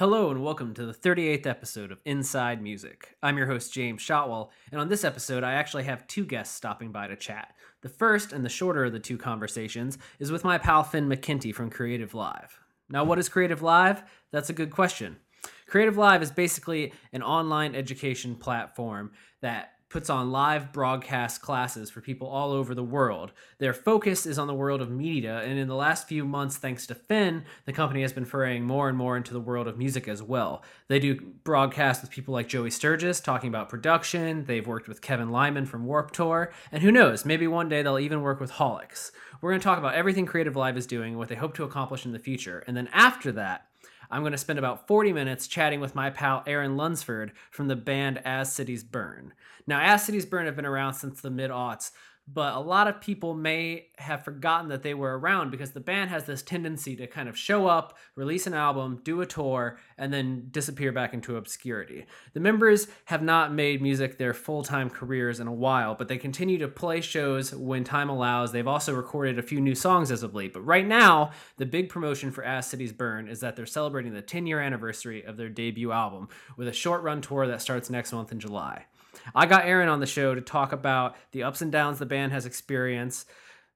Hello and welcome to the 38th episode of Inside Music. I'm your host, James Shotwell, and on this episode, I actually have two guests stopping by to chat. The first and the shorter of the two conversations is with my pal Finn McKenty from Creative Live. Now, what is Creative Live? That's a good question. Creative Live is basically an online education platform that puts on live broadcast classes for people all over the world. Their focus is on the world of media, and in the last few months, thanks to Finn, the company has been foraying more and more into the world of music as well. They do broadcasts with people like Joey Sturgis talking about production, they've worked with Kevin Lyman from Warped Tour, and who knows, maybe one day they'll even work with Haulix. We're going to talk about everything Creative Live is doing, what they hope to accomplish in the future, and then after that, I'm going to spend about 40 minutes chatting with my pal Aaron Lunsford from the band As Cities Burn. Now, As Cities Burn have been around since the mid aughts, but a lot of people may have forgotten that they were around because the band has this tendency to kind of show up, release an album, do a tour, and then disappear back into obscurity. The members have not made music their full time careers in a while, but they continue to play shows when time allows. They've also recorded a few new songs as of late, but right now, the big promotion for As Cities Burn is that they're celebrating the 10 year anniversary of their debut album with a short run tour that starts next month in July. I got Aaron on the show to talk about the ups and downs the band has experienced,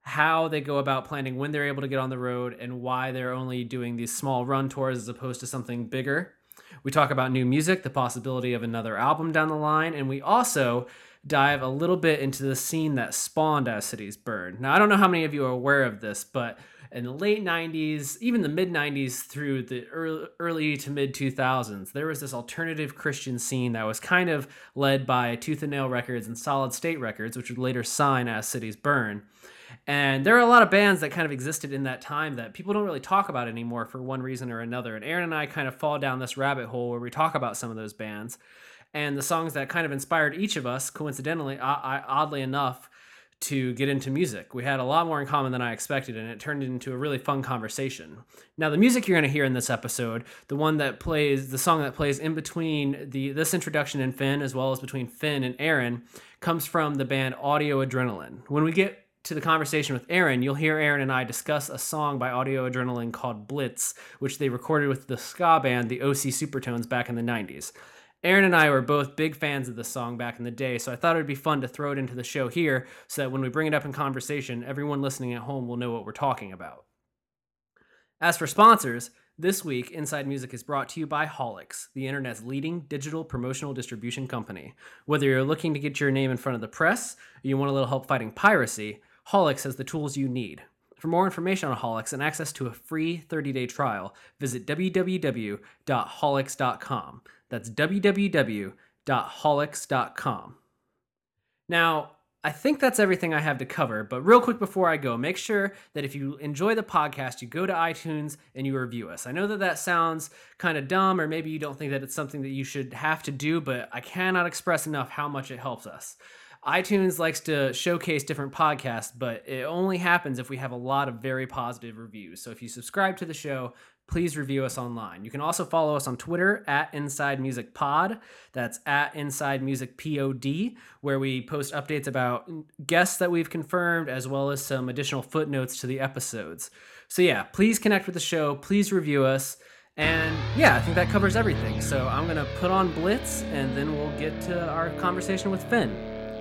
how they go about planning when they're able to get on the road, and why they're only doing these small run tours as opposed to something bigger. We talk about new music, the possibility of another album down the line, and we also dive a little bit into the scene that spawned As Cities Burn. Now, I don't know how many of you are aware of this, but in the late 90s, even the mid 90s through the early, early to mid 2000s, there was this alternative Christian scene that was kind of led by Tooth and Nail Records and Solid State Records, which would later sign As Cities Burn. And there are a lot of bands that kind of existed in that time that people don't really talk about anymore for one reason or another. And Aaron and I kind of fall down this rabbit hole where we talk about some of those bands and the songs that kind of inspired each of us, coincidentally, oddly enough, to get into music. We had a lot more in common than I expected, and it turned into a really fun conversation. Now, the music you're going to hear in this episode, the one that plays, the song that plays in between the this introduction and Finn, as well as between Finn and Aaron, comes from the band Audio Adrenaline. When we get to the conversation with Aaron, you'll hear Aaron and I discuss a song by Audio Adrenaline called Blitz, which they recorded with the ska band the OC Supertones back in the 90s. Aaron and I were both big fans of this song back in the day, so I thought it would be fun to throw it into the show here so that when we bring it up in conversation, everyone listening at home will know what we're talking about. As for sponsors, this week, Inside Music is brought to you by Haulix, the internet's leading digital promotional distribution company. Whether you're looking to get your name in front of the press or you want a little help fighting piracy, Haulix has the tools you need. For more information on Haulix and access to a free 30 day trial, visit www.haulix.com. That's www.haulix.com. Now, I think that's everything I have to cover, but real quick before I go, make sure that if you enjoy the podcast, you go to iTunes and you review us. I know that that sounds kind of dumb, or maybe you don't think that it's something that you should have to do, but I cannot express enough how much it helps us iTunes likes to showcase different podcasts, but it only happens if we have a lot of very positive reviews. So if you subscribe to the show, please review us online. You can also follow us on Twitter at Inside Music Pod. That's at Inside Music Pod, where we post updates about guests that we've confirmed, as well as some additional footnotes to the episodes. So yeah, please connect with the show. Please review us. And yeah, I think that covers everything. So I'm going to put on Blitz and then we'll get to our conversation with Finn.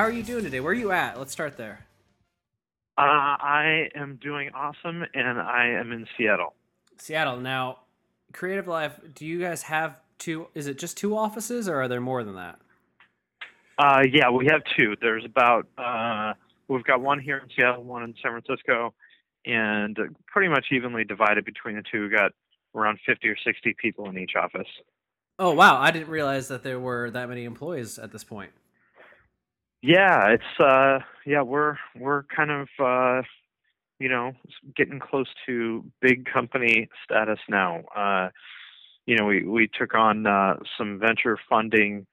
How are you doing today? Where are you at? Let's start there. Uh, I am doing awesome, and I am in Seattle. Seattle. Now, Creative Live. Do you guys have two? Is it just two offices, or are there more than that? Uh, yeah, we have two. There's about uh, we've got one here in Seattle, one in San Francisco, and pretty much evenly divided between the two. We got around 50 or 60 people in each office. Oh wow, I didn't realize that there were that many employees at this point. Yeah, it's uh yeah, we're we're kind of uh you know, getting close to big company status now. Uh you know, we we took on uh some venture funding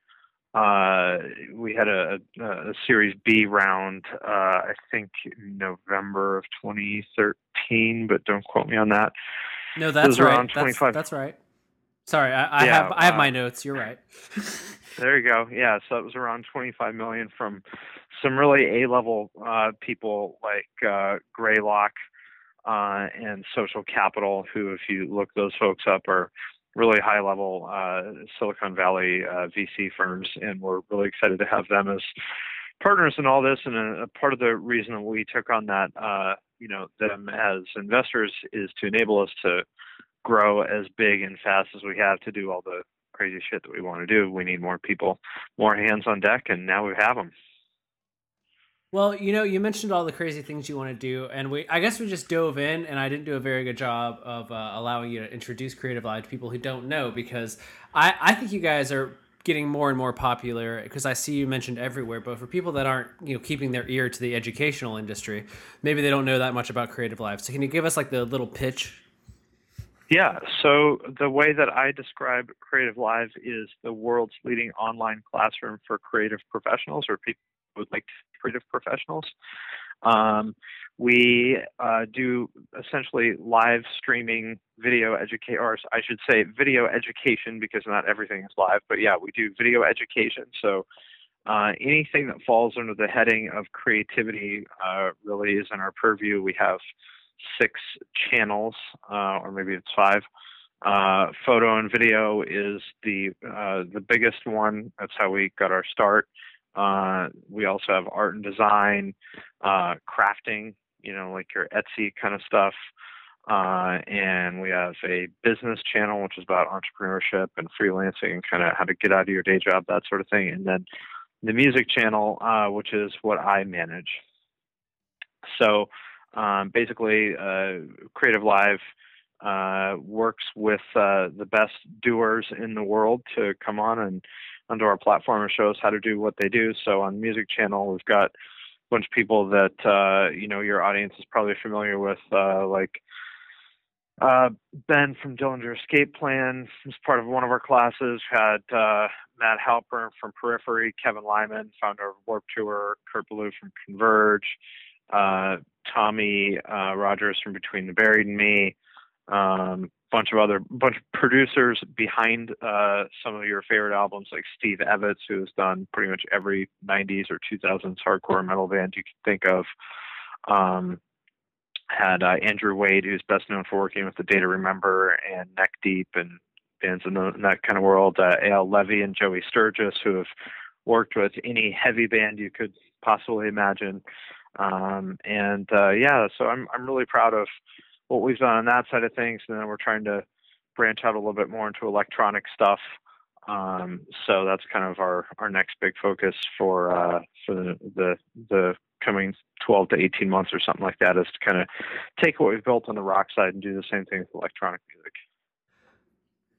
uh, we had a, a, Series B round, uh, I think November of 2013, but don't quote me on that. No, that's right. That's, that's, right. Sorry, I, I yeah, have I have uh, my notes. You're right. there you go. Yeah, so it was around 25 million from some really A-level uh, people like uh, Greylock uh, and Social Capital, who, if you look those folks up, are really high level uh, Silicon Valley uh, VC firms, and we're really excited to have them as partners in all this. And a, a part of the reason we took on that, uh, you know, them as investors is to enable us to grow as big and fast as we have to do all the crazy shit that we want to do. We need more people, more hands on deck, and now we have them. Well, you know, you mentioned all the crazy things you want to do, and we I guess we just dove in, and I didn't do a very good job of uh, allowing you to introduce Creative Live to people who don't know because I I think you guys are getting more and more popular because I see you mentioned everywhere. But for people that aren't you know keeping their ear to the educational industry, maybe they don't know that much about Creative Live. So can you give us like the little pitch? Yeah. So the way that I describe Creative Live is the world's leading online classroom for creative professionals or people who would like creative professionals. Um, we uh, do essentially live streaming video education, or I should say video education because not everything is live, but yeah, we do video education. So uh, anything that falls under the heading of creativity uh, really is in our purview. We have six channels, uh, or maybe it's five. Uh, photo and video is the uh, the biggest one. That's how we got our start. Uh, we also have art and design, uh, crafting, you know, like your Etsy kind of stuff. And we have a business channel, which is about entrepreneurship and freelancing and kind of how to get out of your day job, that sort of thing. And then the music channel, which is what I manage. So um, basically, uh, Creative Live uh, works with the best doers in the world to come on and onto our platform and show us how to do what they do. So on Music Channel, we've got a bunch of people that uh, you know your audience is probably familiar with, uh, like uh, Ben from Dillinger Escape Plan was part of one of our classes. Had uh, Matt Halpern from Periphery, Kevin Lyman, founder of Warped Tour, Kurt Ballou from Converge, uh, Tommy uh, Rogers from Between the Buried and Me, um, bunch of other bunch of producers behind uh, some of your favorite albums, like Steve Evetts, who has done pretty much every '90s or 2000s hardcore metal band you can think of. Um, had uh, Andrew Wade, who's best known for working with the Day to Remember and Neck Deep and bands in, the, in that kind of world. Uh, Eyal Levi and Joey Sturgis, who have worked with any heavy band you could possibly imagine. Um, and uh, yeah, so I'm I'm really proud of what we've done on that side of things, and then we're trying to branch out a little bit more into electronic stuff. Um, so that's kind of our, our next big focus for uh, for the, the the coming 12 to 18 months or something like that is to kind of take what we've built on the rock side and do the same thing with electronic music.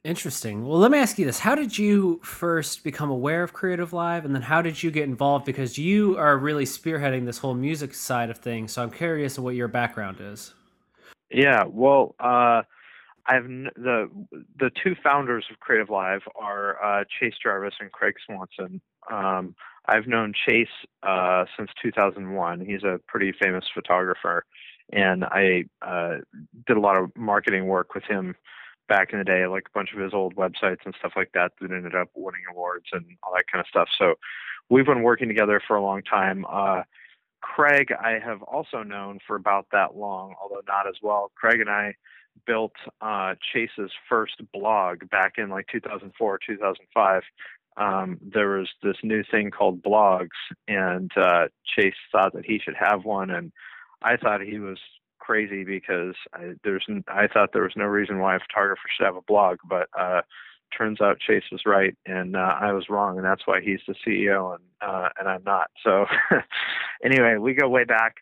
Interesting. Well, let me ask you this: How did you first become aware of Creative Live, and then how did you get involved? Because you are really spearheading this whole music side of things. So I'm curious what your background is. Yeah, well, uh, I've the the two founders of Creative Live are uh, Chase Jarvis and Craig Swanson. Um, I've known Chase uh, since 2001. He's a pretty famous photographer, and I uh, did a lot of marketing work with him back in the day, like a bunch of his old websites and stuff like that that ended up winning awards and all that kind of stuff. So we've been working together for a long time. Uh, Craig, I have also known for about that long, although not as well. Craig and I built uh, Chase's first blog back in like 2004, 2005. Um, there was this new thing called blogs, and uh, Chase thought that he should have one, and I thought he was crazy because I, there's I thought there was no reason why a photographer should have a blog, but uh, turns out Chase was right and uh, I was wrong, and that's why he's the CEO and uh, and I'm not. So anyway, we go way back.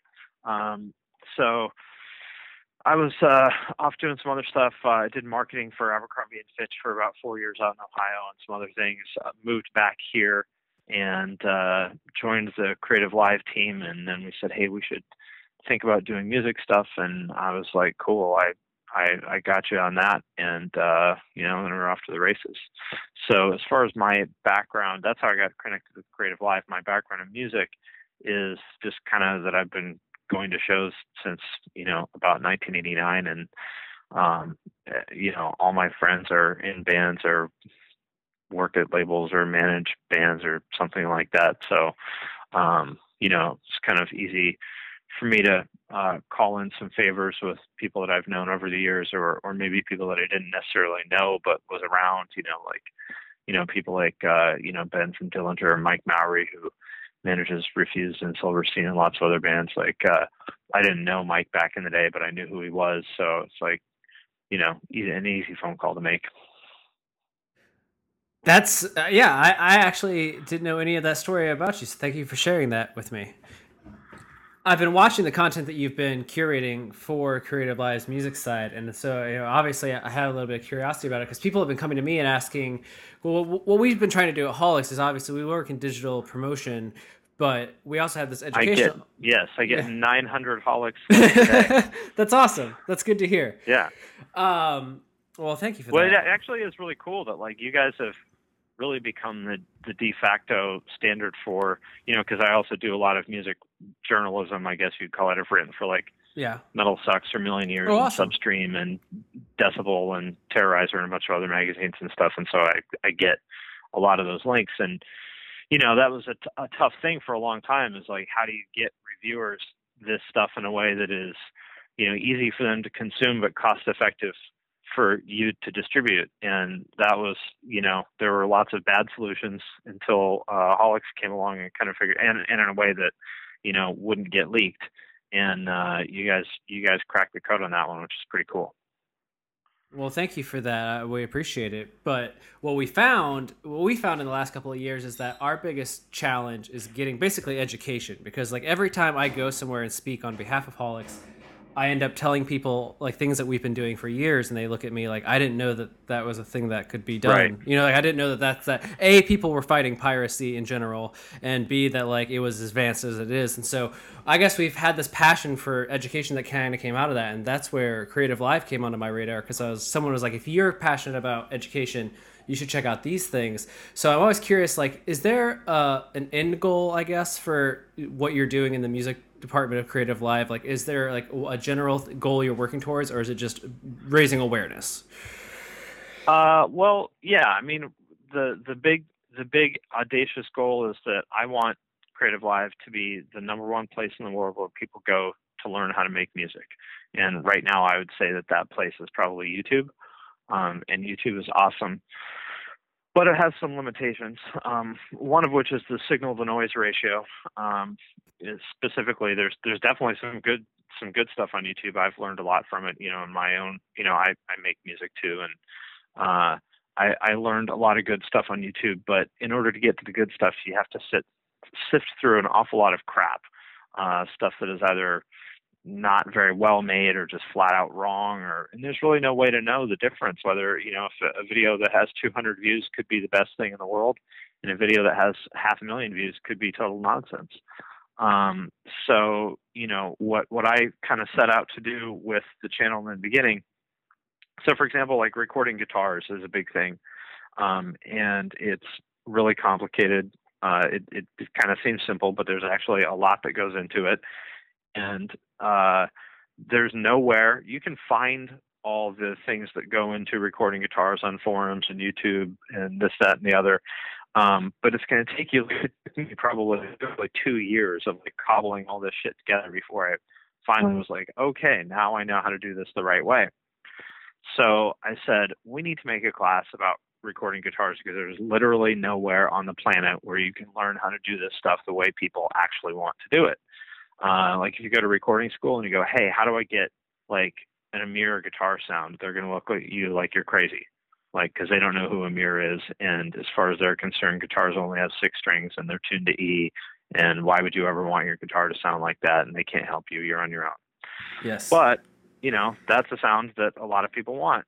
Um, so I was uh, off doing some other stuff. Uh, I did marketing for Abercrombie and Fitch for about four years out in Ohio and some other things. Uh, moved back here and uh, joined the Creative Live team, and then we said, hey, we should think about doing music stuff. And I was like, cool. I I, I got you on that, and uh, you know, and we're off to the races. So as far as my background, that's how I got connected with Creative Live. My background in music is just kind of that I've been going to shows since you know about 1989, and um, you know, all my friends are in bands or work at labels or manage bands or something like that. So, um, you know, it's kind of easy for me to uh, call in some favors with people that I've known over the years, or or maybe people that I didn't necessarily know but was around. You know, like you know people like uh, you know Ben from Dillinger or Mike Mowery who manages Refused and Silverstein and lots of other bands. Like uh, I didn't know Mike back in the day, but I knew who he was. So it's like you know an easy phone call to make. That's uh, yeah. I, I actually didn't know any of that story about you, so thank you for sharing that with me. I've been watching the content that you've been curating for Creative Live's music side, and so you know, obviously I had a little bit of curiosity about it because people have been coming to me and asking, well, what we've been trying to do at Haulix is obviously we work in digital promotion, but we also have this education. I get, yes, I get yeah. 900 Haulix. That's awesome. That's good to hear. Yeah. Um, well, thank you for well, that. Well, it actually is really cool that like you guys have really become the, the de facto standard for you know because I also do a lot of music journalism I guess you'd call it I've written for like yeah Metal Sucks or Million Years oh, and. Substream and Decibel and Terrorizer and a bunch of other magazines and stuff and so I I get a lot of those links and you know that was a, t- a tough thing for a long time is like how do you get reviewers this stuff in a way that is you know easy for them to consume but cost effective for you to distribute. And that was, you know, there were lots of bad solutions until uh, Haulix came along and kind of figured, and, and in a way that, you know, wouldn't get leaked. And uh, you guys, you guys cracked the code on that one, which is pretty cool. Well, thank you for that. We appreciate it. But what we found, what we found in the last couple of years is that our biggest challenge is getting basically education because like every time I go somewhere and speak on behalf of Haulix, I end up telling people like things that we've been doing for years, and they look at me like I didn't know that that was a thing that could be done. Right. You know, like I didn't know that that's that. A, people were fighting piracy in general, and B, that like it was as advanced as it is. And so I guess we've had this passion for education that kind of came out of that, and that's where Creative Live came onto my radar because I was someone was like, if you're passionate about education you should check out these things. So I'm always curious, like, is there uh, an end goal, I guess, for what you're doing in the music department of Creative Live? Like, is there like a general goal you're working towards, or is it just raising awareness? Uh, well, yeah. I mean, the the big the big audacious goal is that I want Creative Live to be the number one place in the world where people go to learn how to make music. And right now, I would say that that place is probably YouTube. Um, and YouTube is awesome but it has some limitations. Um, one of which is the signal to noise ratio. Um, specifically, there's there's definitely some good some good stuff on YouTube. I've learned a lot from it. You know, in my own, you know, I I make music too, and uh, I I learned a lot of good stuff on YouTube. But in order to get to the good stuff, you have to sit sift through an awful lot of crap, uh, stuff that is either not very well made or just flat out wrong or and there's really no way to know the difference whether you know if a, video that has 200 views could be the best thing in the world and a video that has half a million views could be total nonsense. Um, so you know what what i kind of set out to do with the channel in the beginning so for example like recording guitars is a big thing um, and it's really complicated. Uh, it, it kind of seems simple but there's actually a lot that goes into it and uh, there's nowhere you can find all the things that go into recording guitars on forums and YouTube and this, that, and the other. Um, but it's going to take you probably like two years of like cobbling all this shit together before I finally was like, okay, now I know how to do this the right way. So I said, we need to make a class about recording guitars because there's literally nowhere on the planet where you can learn how to do this stuff the way people actually want to do it. Uh, like if you go to recording school and you go, hey, how do I get like an Emmure guitar sound? They're going to look at you like you're crazy, like because they don't know who Emmure is. And as far as they're concerned, guitars only have six strings and they're tuned to E. And why would you ever want your guitar to sound like that? And they can't help you. You're on your own. Yes. But you know, that's a sound that a lot of people want.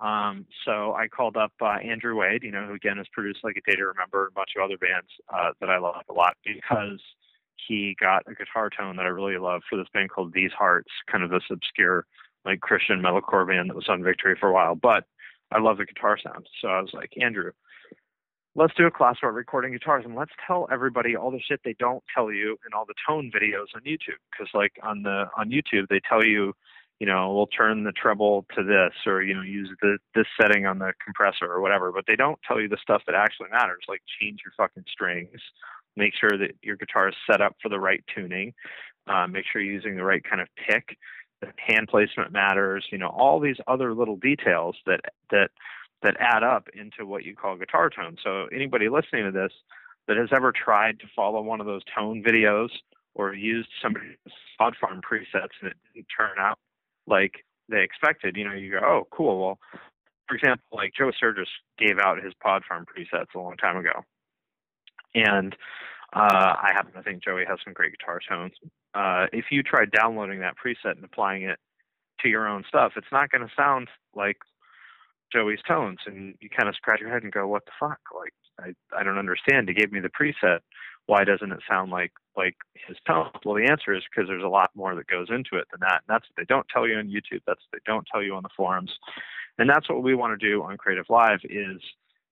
Um, so I called up uh, Andrew Wade, you know, who again has produced like a Day to Remember and a bunch of other bands uh, that I love a lot because he got a guitar tone that I really love for this band called These Hearts, kind of this obscure like Christian metalcore band that was on Victory for a while. But I love the guitar sound, so I was like, Andrew, let's do a class about recording guitars and let's tell everybody all the shit they don't tell you in all the tone videos on YouTube. Because like on the on YouTube, they tell you you know, we'll turn the treble to this or, you know, use the, this setting on the compressor or whatever, but they don't tell you the stuff that actually matters, like change your fucking strings, make sure that your guitar is set up for the right tuning, uh, make sure you're using the right kind of pick, the hand placement matters, you know, all these other little details that, that, that add up into what you call guitar tone. So anybody listening to this that has ever tried to follow one of those tone videos or used somebody's Pod Farm presets and it didn't turn out like they expected, you know, you go, oh, cool. Well, for example, like Joe Sturgis gave out his Pod Farm presets a long time ago, and uh, I happen to think Joey has some great guitar tones. Uh, if you try downloading that preset and applying it to your own stuff, it's not going to sound like Joey's tones, and you kind of scratch your head and go, "What the fuck?" Like, I I don't understand. He gave me the preset. Why doesn't it sound like like his tone? Well, the answer is because there's a lot more that goes into it than that. And that's what they don't tell you on YouTube. That's what they don't tell you on the forums. And that's what we want to do on Creative Live is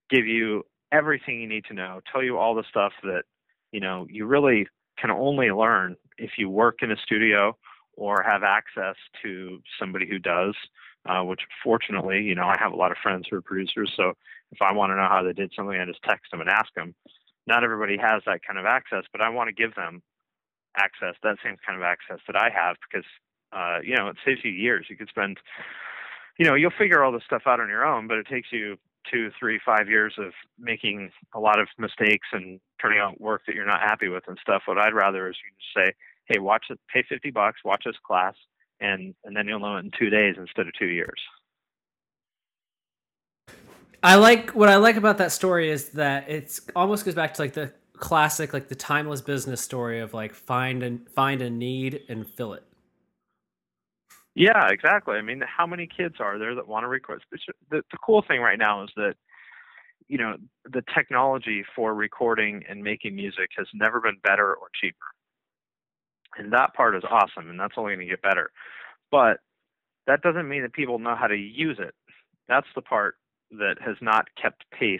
give you everything you need to know, tell you all the stuff that, you know, you really can only learn if you work in a studio or have access to somebody who does, uh, which fortunately, you know, I have a lot of friends who are producers. So if I want to know how they did something, I just text them and ask them not everybody has that kind of access, but I want to give them access, that same kind of access that I have, because uh, you know it saves you years. You could spend, you know, you'll figure all this stuff out on your own, but it takes you two, three, five years of making a lot of mistakes and turning out work that you're not happy with and stuff. What I'd rather is you just say, hey, watch it, pay fifty bucks, watch this class, and and then you'll know it in two days instead of two years. I like what I like about that story is that it's almost goes back to like the classic, like the timeless business story of like find and find a need and fill it. Yeah, exactly. I mean, how many kids are there that want to record? The, the cool thing right now is that you know the technology for recording and making music has never been better or cheaper, and that part is awesome, and that's only going to get better. But that doesn't mean that people know how to use it. That's the part that has not kept pace.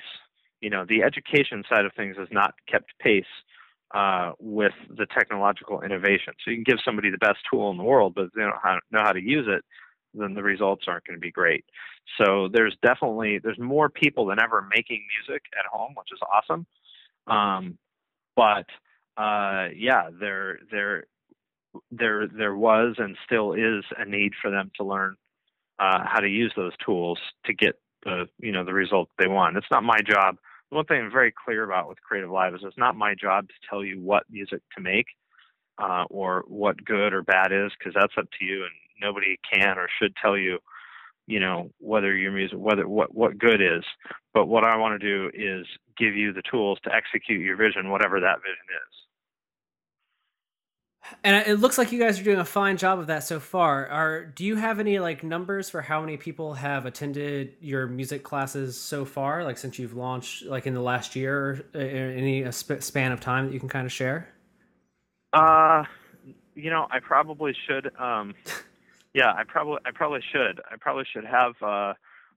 You know, the education side of things has not kept pace uh, with the technological innovation. So you can give somebody the best tool in the world, but if they don't know how to use it, then the results aren't going to be great. So there's definitely there's more people than ever making music at home, which is awesome. Um, but uh, yeah, there there there there was and still is a need for them to learn uh, how to use those tools to get the you know the result they want. It's not my job. One thing I'm very clear about with Creative Live is it's not my job to tell you what music to make uh, or what good or bad is because that's up to you, and nobody can or should tell you you know whether your music whether what what good is. But what i want to do is give you the tools to execute your vision whatever that vision is and it looks like you guys are doing a fine job of that so far. Are do you have any like numbers for how many people have attended your music classes so far? Like since you've launched, like in the last year, uh, any span of time that you can kind of share? Uh, you know, I probably should. Um, yeah, I probably I probably should. I probably should have uh,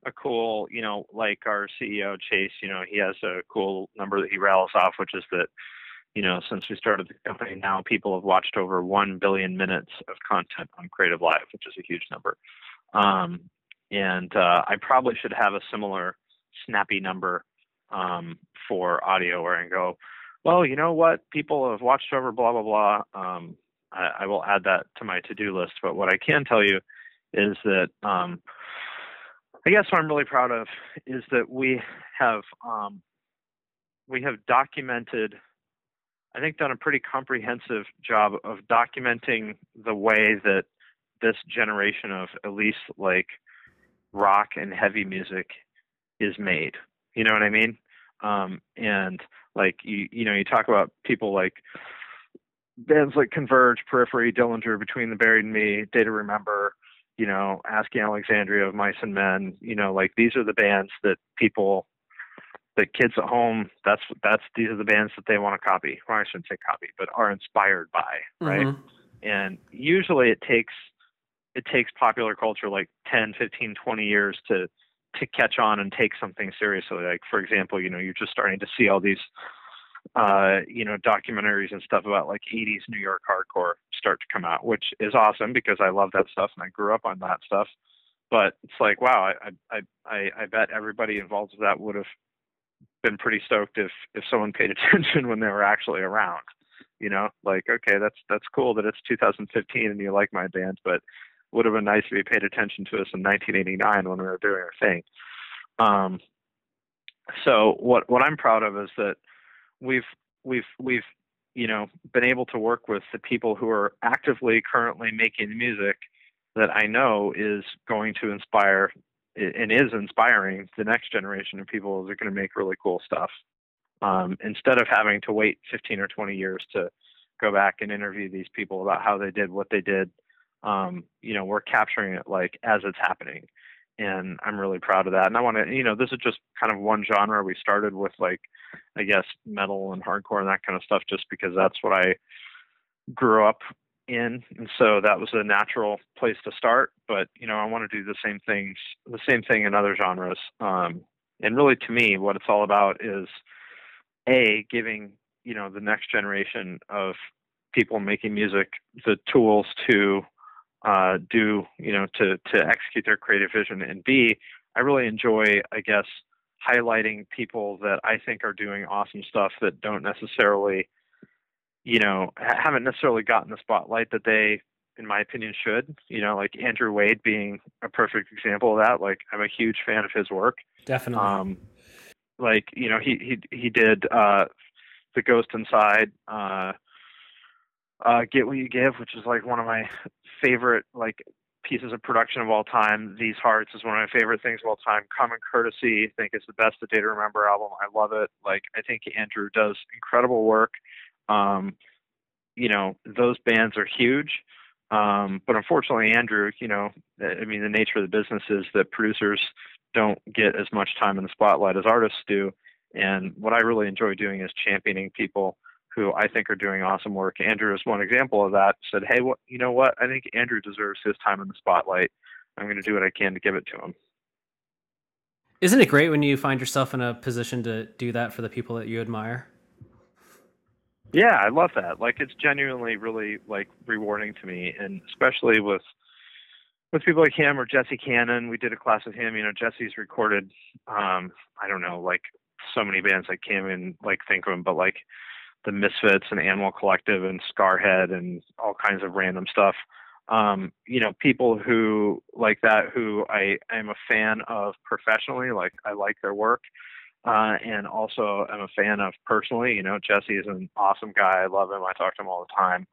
a cool, you know, like our CEO Chase. You know, he has a cool number that he rattles off, which is that you know, since we started the company now, people have watched over 1 billion minutes of content on Creative Live, which is a huge number. Um, and uh, I probably should have a similar snappy number um, for audio where I go, well, you know what? People have watched over blah, blah, blah. Um, I, I, will add that to my to do list. But what I can tell you is that um, I guess what I'm really proud of is that we have um, we have documented I think, done a pretty comprehensive job of documenting the way that this generation of at least like rock and heavy music is made. You know what I mean? Um, and like you, you know, you talk about people like bands like Converge, Periphery, Dillinger, Between the Buried and Me, Day to Remember, you know, Asking Alexandria of Mice and Men, you know, like these are the bands that people, the kids at home, that's that's these are the bands that they want to copy. Well, I shouldn't say copy, but are inspired by, right? Mm-hmm. And usually it takes it takes popular culture like 10, 15, 20 years to to catch on and take something seriously. Like for example, you know, you're just starting to see all these uh, you know, documentaries and stuff about like 80s New York hardcore start to come out, which is awesome because I love that stuff and I grew up on that stuff. But it's like, wow, I I I, I bet everybody involved with that would have been pretty stoked if if someone paid attention when they were actually around. You know, like okay, that's that's cool that it's 2015 and you like my band, but would have been nice if you paid attention to us in 1989 when we were doing our thing. Um, so what what I'm proud of is that we've we've we've you know been able to work with the people who are actively currently making music that I know is going to inspire and is inspiring the next generation of people that are going to make really cool stuff. Um, instead of having to wait 15 or 20 years to go back and interview these people about how they did what they did, um, you know, we're capturing it like as it's happening. And I'm really proud of that. And I want to, you know, this is just kind of one genre. We started with like I guess metal and hardcore and that kind of stuff just because that's what I grew up in and so that was a natural place to start but you know I want to do the same things the same thing in other genres. Um, and really to me what it's all about is a giving you know the next generation of people making music the tools to uh, do you know to to execute their creative vision and b I really enjoy I guess highlighting people that I think are doing awesome stuff that don't necessarily, you know, haven't necessarily gotten the spotlight that they, in my opinion, should. You know, like Andrew Wade being a perfect example of that. Like I'm a huge fan of his work. Definitely. Um, like you know, he he he did uh, the Ghost Inside. Uh, uh, Get What You Give, which is like one of my favorite like pieces of production of all time. These Hearts is one of my favorite things of all time. Common Courtesy, I think, is the best The Day to Remember album. I love it. Like, I think Andrew does incredible work. Um, you know, those bands are huge. Um, but unfortunately, Andrew, you know, I mean, the nature of the business is that producers don't get as much time in the spotlight as artists do. And what I really enjoy doing is championing people who I think are doing awesome work. Andrew is one example of that. Said, "Hey, what you know what? I think Andrew deserves his time in the spotlight. I'm going to do what I can to give it to him." Isn't it great when you find yourself in a position to do that for the people that you admire? Yeah, I love that. Like it's genuinely really like rewarding to me and especially with with people like him or Jesse Cannon. We did a class with him. You know, Jesse's recorded um, I don't know, like so many bands I can't even like think of them, but like the Misfits and Animal Collective and Scarhead and all kinds of random stuff. Um, you know, people who like that who I am a fan of professionally, like I like their work. Uh, and also I'm a fan of personally, you know, Jesse is an awesome guy. I love him. I talk to him all the time.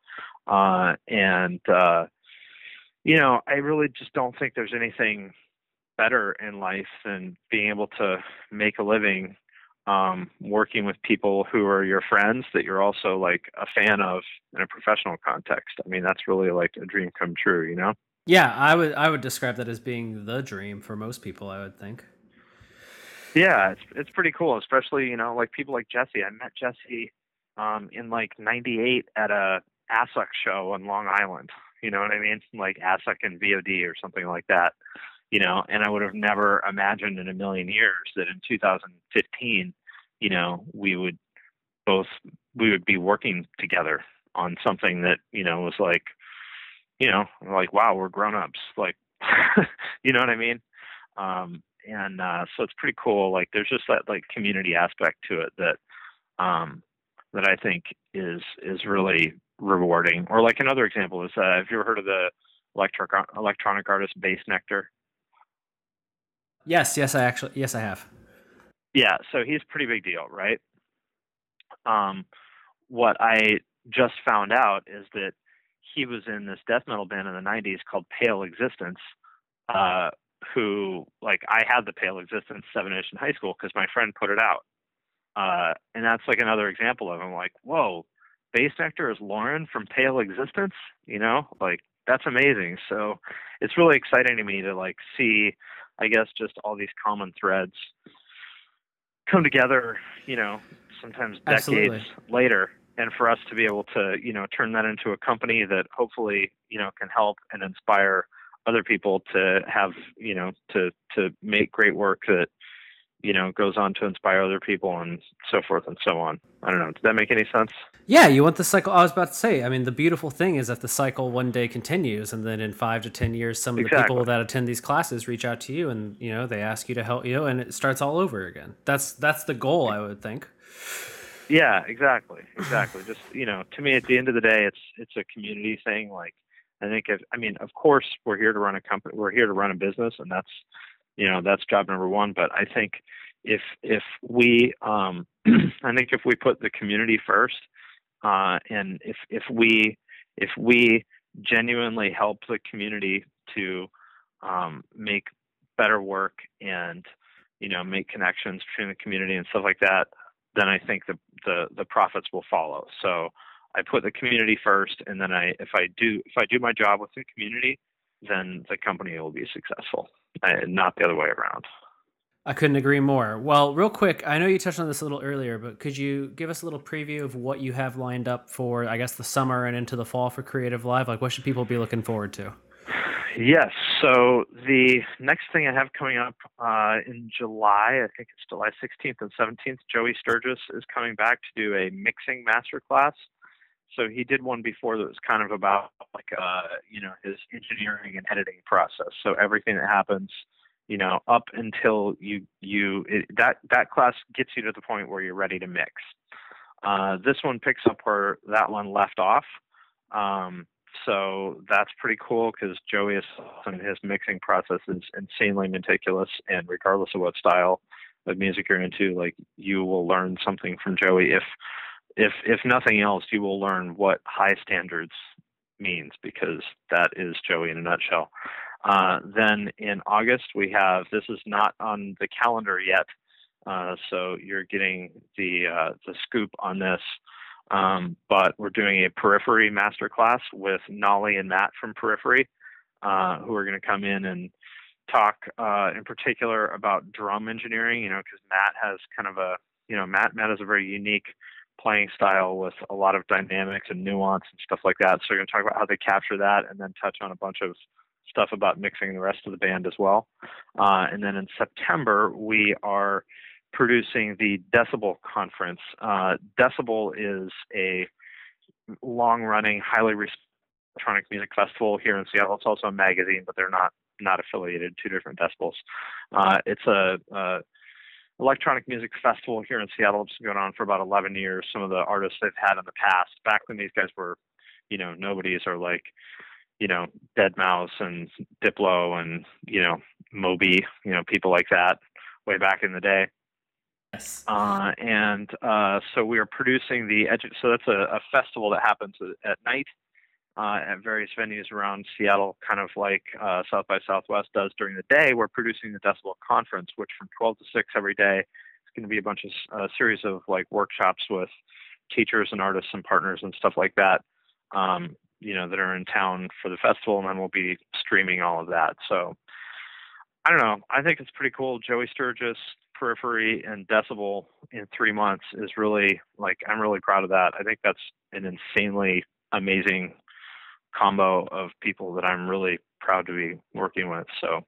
Uh, and, uh, you know, I really just don't think there's anything better in life than being able to make a living um, working with people who are your friends that you're also like a fan of in a professional context. I mean, that's really like a dream come true, you know? Yeah, I would I would describe that as being the dream for most people. I would think. Yeah, it's it's pretty cool, especially you know like people like Jesse. I met Jesse um, in like '98 at a ASSUX show in Long Island. You know what I mean? Like ASSUX and VOD or something like that you know, and I would have never imagined in a million years that in 2015, you know, we would both we would be working together on something that you know was like, you know, like wow, we're grown ups, like, you know what I mean? Um, and uh, so it's pretty cool. Like, there's just that like community aspect to it that um, that I think is is really rewarding. Or like another example is, uh, have you ever heard of the electric electronic artist Bassnectar? Yes, yes, I actually, yes, I have. Yeah, so he's a pretty big deal, right? Um, what I just found out is that he was in this death metal band in the '90s called Pale Existence. Uh, who, like, I had the Pale Existence seven inch in high school because my friend put it out, uh, and that's like another example of him. Like, whoa, Bassnectar is Lorin from Pale Existence, you know? Like, that's amazing. So it's really exciting to me to like see, I guess, just all these common threads come together. You know, sometimes decades Absolutely. later, and for us to be able to, you know, turn that into a company that hopefully, you know, can help and inspire other people to have, you know, to to make great work that you know goes on to inspire other people and so forth and so on. I don't know. Does that make any sense? Yeah, you want the cycle. I was about to say. I mean, the beautiful thing is that the cycle one day continues, and then in five to ten years, some of the people that attend these classes reach out to you, and you know they ask you to help you, and it starts all over again. That's that's the goal, I would think. Yeah, exactly, exactly. Just you know, to me, at the end of the day, it's it's a community thing. Like, I think if I mean, of course, we're here to run a company, we're here to run a business, and that's you know that's job number one. But I think if if we, um, I think if we put the community first, uh, and if if we if we genuinely help the community to um, make better work and you know make connections between the community and stuff like that then I think the, the the profits will follow. So I put the community first, and then I if I do if I do my job with the community, then the company will be successful, and not the other way around. I couldn't agree more. Well, real quick, I know you touched on this a little earlier, but could you give us a little preview of what you have lined up for, I guess, the summer and into the fall for Creative Live? Like, what should people be looking forward to? Yes. So the next thing I have coming up uh, in July, I think it's July 16th and 17th, Joey Sturgis is coming back to do a mixing master class. So he did one before that was kind of about like uh, you know his engineering and editing process. So everything that happens, you know, up until you you it, that that class gets you to the point where you're ready to mix. Uh, this one picks up where that one left off. Um, so that's pretty cool because Joey is and his mixing process is insanely meticulous, and regardless of what style of music you're into, like you will learn something from Joey. If if if nothing else, you will learn what high standards means because that is Joey in a nutshell. Uh, then in August we have this is not on the calendar yet, uh, so you're getting the uh, the scoop on this. Um, but we're doing a periphery masterclass with Nolly and Matt from Periphery, uh, who are going to come in and talk uh, in particular about drum engineering. You know, because Matt has kind of a you know Matt Matt has a very unique playing style with a lot of dynamics and nuance and stuff like that. So we're going to talk about how they capture that, and then touch on a bunch of stuff about mixing the rest of the band as well. Uh, and then in September we are producing the Decibel Conference. Uh, Decibel is a long-running, highly respected electronic music festival here in Seattle. It's also a magazine, but they're not not affiliated. Two different decibels. Uh, it's a, a electronic music festival here in Seattle. It's been going on for about 11 years. Some of the artists they've had in the past, back when these guys were, you know, nobodies are like, you know, deadmau5 and Diplo and you know Moby, you know, people like that way back in the day. Yes. Uh, and uh, so we are producing the edu- so that's a, a festival that happens at night uh, at various venues around Seattle, kind of like uh, South by Southwest does during the day. We're producing the Decibel Conference, which from 12 to 6 every day is going to be a bunch of a series of like workshops with teachers and artists and partners and stuff like that. Um, you know that are in town for the festival, and then we'll be streaming all of that. So I don't know. I think it's pretty cool. Joey Sturgis, Periphery, and Decibel in three months is really like I'm really proud of that. I think that's an insanely amazing combo of people that I'm really proud to be working with. So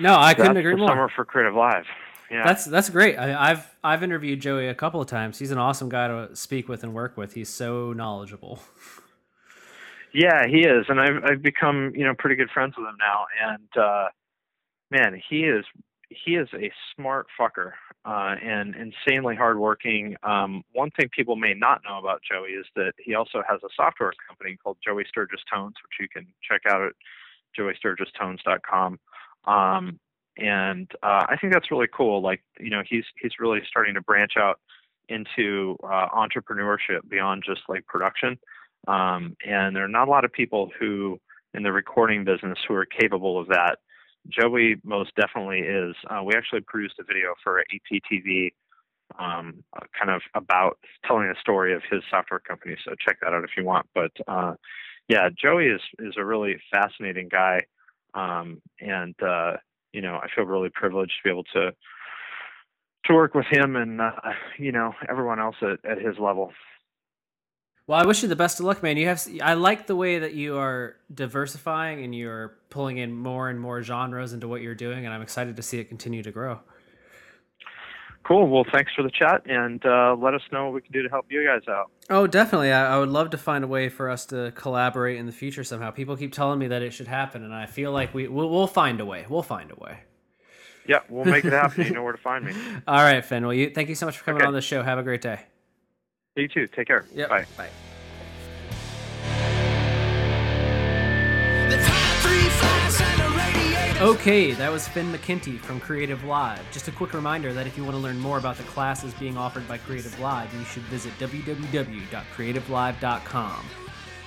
No, I couldn't agree more. Summer for Creative Live. Yeah. That's that's great. I, I've I've interviewed Joey a couple of times. He's an awesome guy to speak with and work with. He's so knowledgeable. Yeah, he is, and I've I've become you know pretty good friends with him now, and uh, man, he is he is a smart fucker uh, and insanely hardworking. Um, one thing people may not know about Joey is that he also has a software company called Joey Sturgis Tones, which you can check out at joeysturgistones.com. Um, and uh, I think that's really cool. Like you know, he's he's really starting to branch out into uh, entrepreneurship beyond just like production. Um, and there are not a lot of people who in the recording business who are capable of that. Joey most definitely is. Uh, we actually produced a video for APTV, um, uh, kind of about telling the story of his software company. So check that out if you want. But uh, yeah, Joey is is a really fascinating guy, um, and uh, you know I feel really privileged to be able to to work with him and uh, you know everyone else at, at his level. Well, I wish you the best of luck, man. You have I like the way that you are diversifying and you're pulling in more and more genres into what you're doing, and I'm excited to see it continue to grow. Cool. Well, thanks for the chat, and uh, let us know what we can do to help you guys out. Oh, definitely. I, I, would love to find a way for us to collaborate in the future somehow. People keep telling me that it should happen, and I feel like we we'll, we'll find a way. We'll find a way. Yeah, we'll make it happen. you know where to find me. All right, Finn. Well, you thank you so much for coming okay. on the show. Have a great day. You too. Take care. Yep. Bye. Bye. Okay, that was Finn McKenty from Creative Live. Just a quick reminder that if you want to learn more about the classes being offered by Creative Live, you should visit www.creativelive.com.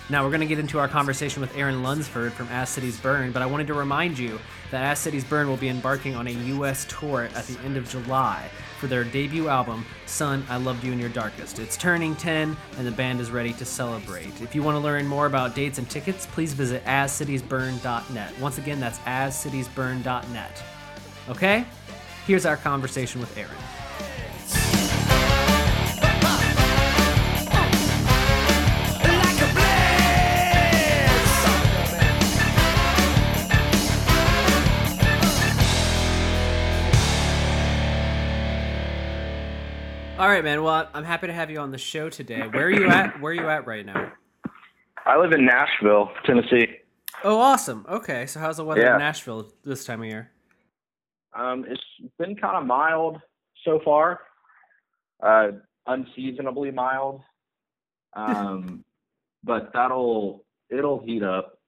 Now we're going to get into our conversation with Aaron Lunsford from As Cities Burn, but I wanted to remind you that As Cities Burn will be embarking on a U.S. tour at the end of July for their debut album, Son, I Loved You in Your Darkest. It's turning 10, and the band is ready to celebrate. If you want to learn more about dates and tickets, please visit ascitiesburn.net. Once again, that's ascitiesburn.net. Okay? Here's our conversation with Aaron. All right, man. Well, I'm happy to have you on the show today. Where are you at? Where are you at right now? I live in Nashville, Tennessee. Oh, awesome. Okay, so how's the weather yeah. in Nashville this time of year? Um, it's been kind of mild so far, uh, unseasonably mild. Um, but that'll it'll heat up,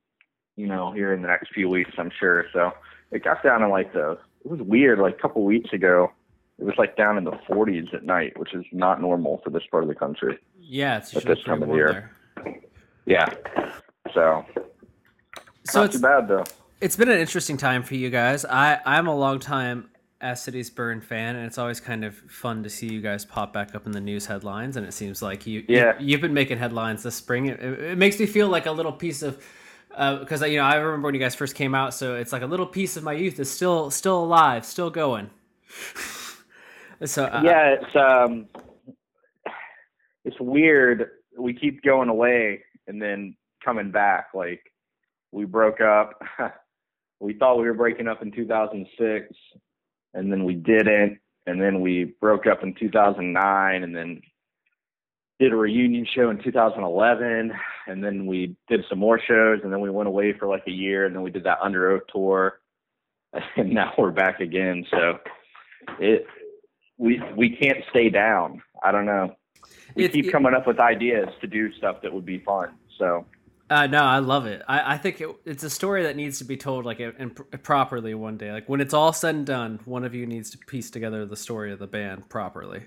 you know, here in the next few weeks, I'm sure. So it got down to like the it was weird like a couple weeks ago it was like down in the 40s at night, which is not normal for this part of the country. Yeah, it's at this time of year. There. Yeah, so so not it's too bad though. It's been an interesting time for you guys. I I'm a long time As Cities Burn fan, and it's always kind of fun to see you guys pop back up in the news headlines. And it seems like you, yeah. you have been making headlines this spring. It, it, makes me feel like a little piece of because uh, you know I remember when you guys first came out, so it's like a little piece of my youth is still still alive, still going. So uh, yeah, it's um, it's weird. We keep going away and then coming back. Like we broke up. we thought we were breaking up in 2006, and then we didn't. And then we broke up in 2009, and then did a reunion show in 2011, and then we did some more shows, and then we went away for like a year, and then we did that Underoath tour, and now we're back again. So it we we can't stay down. I don't know. We it, keep it, coming up with ideas to do stuff that would be fun. So. Uh, no, I love it. I, I think it, it's a story that needs to be told like in, properly one day. Like when it's all said and done, one of you needs to piece together the story of the band properly.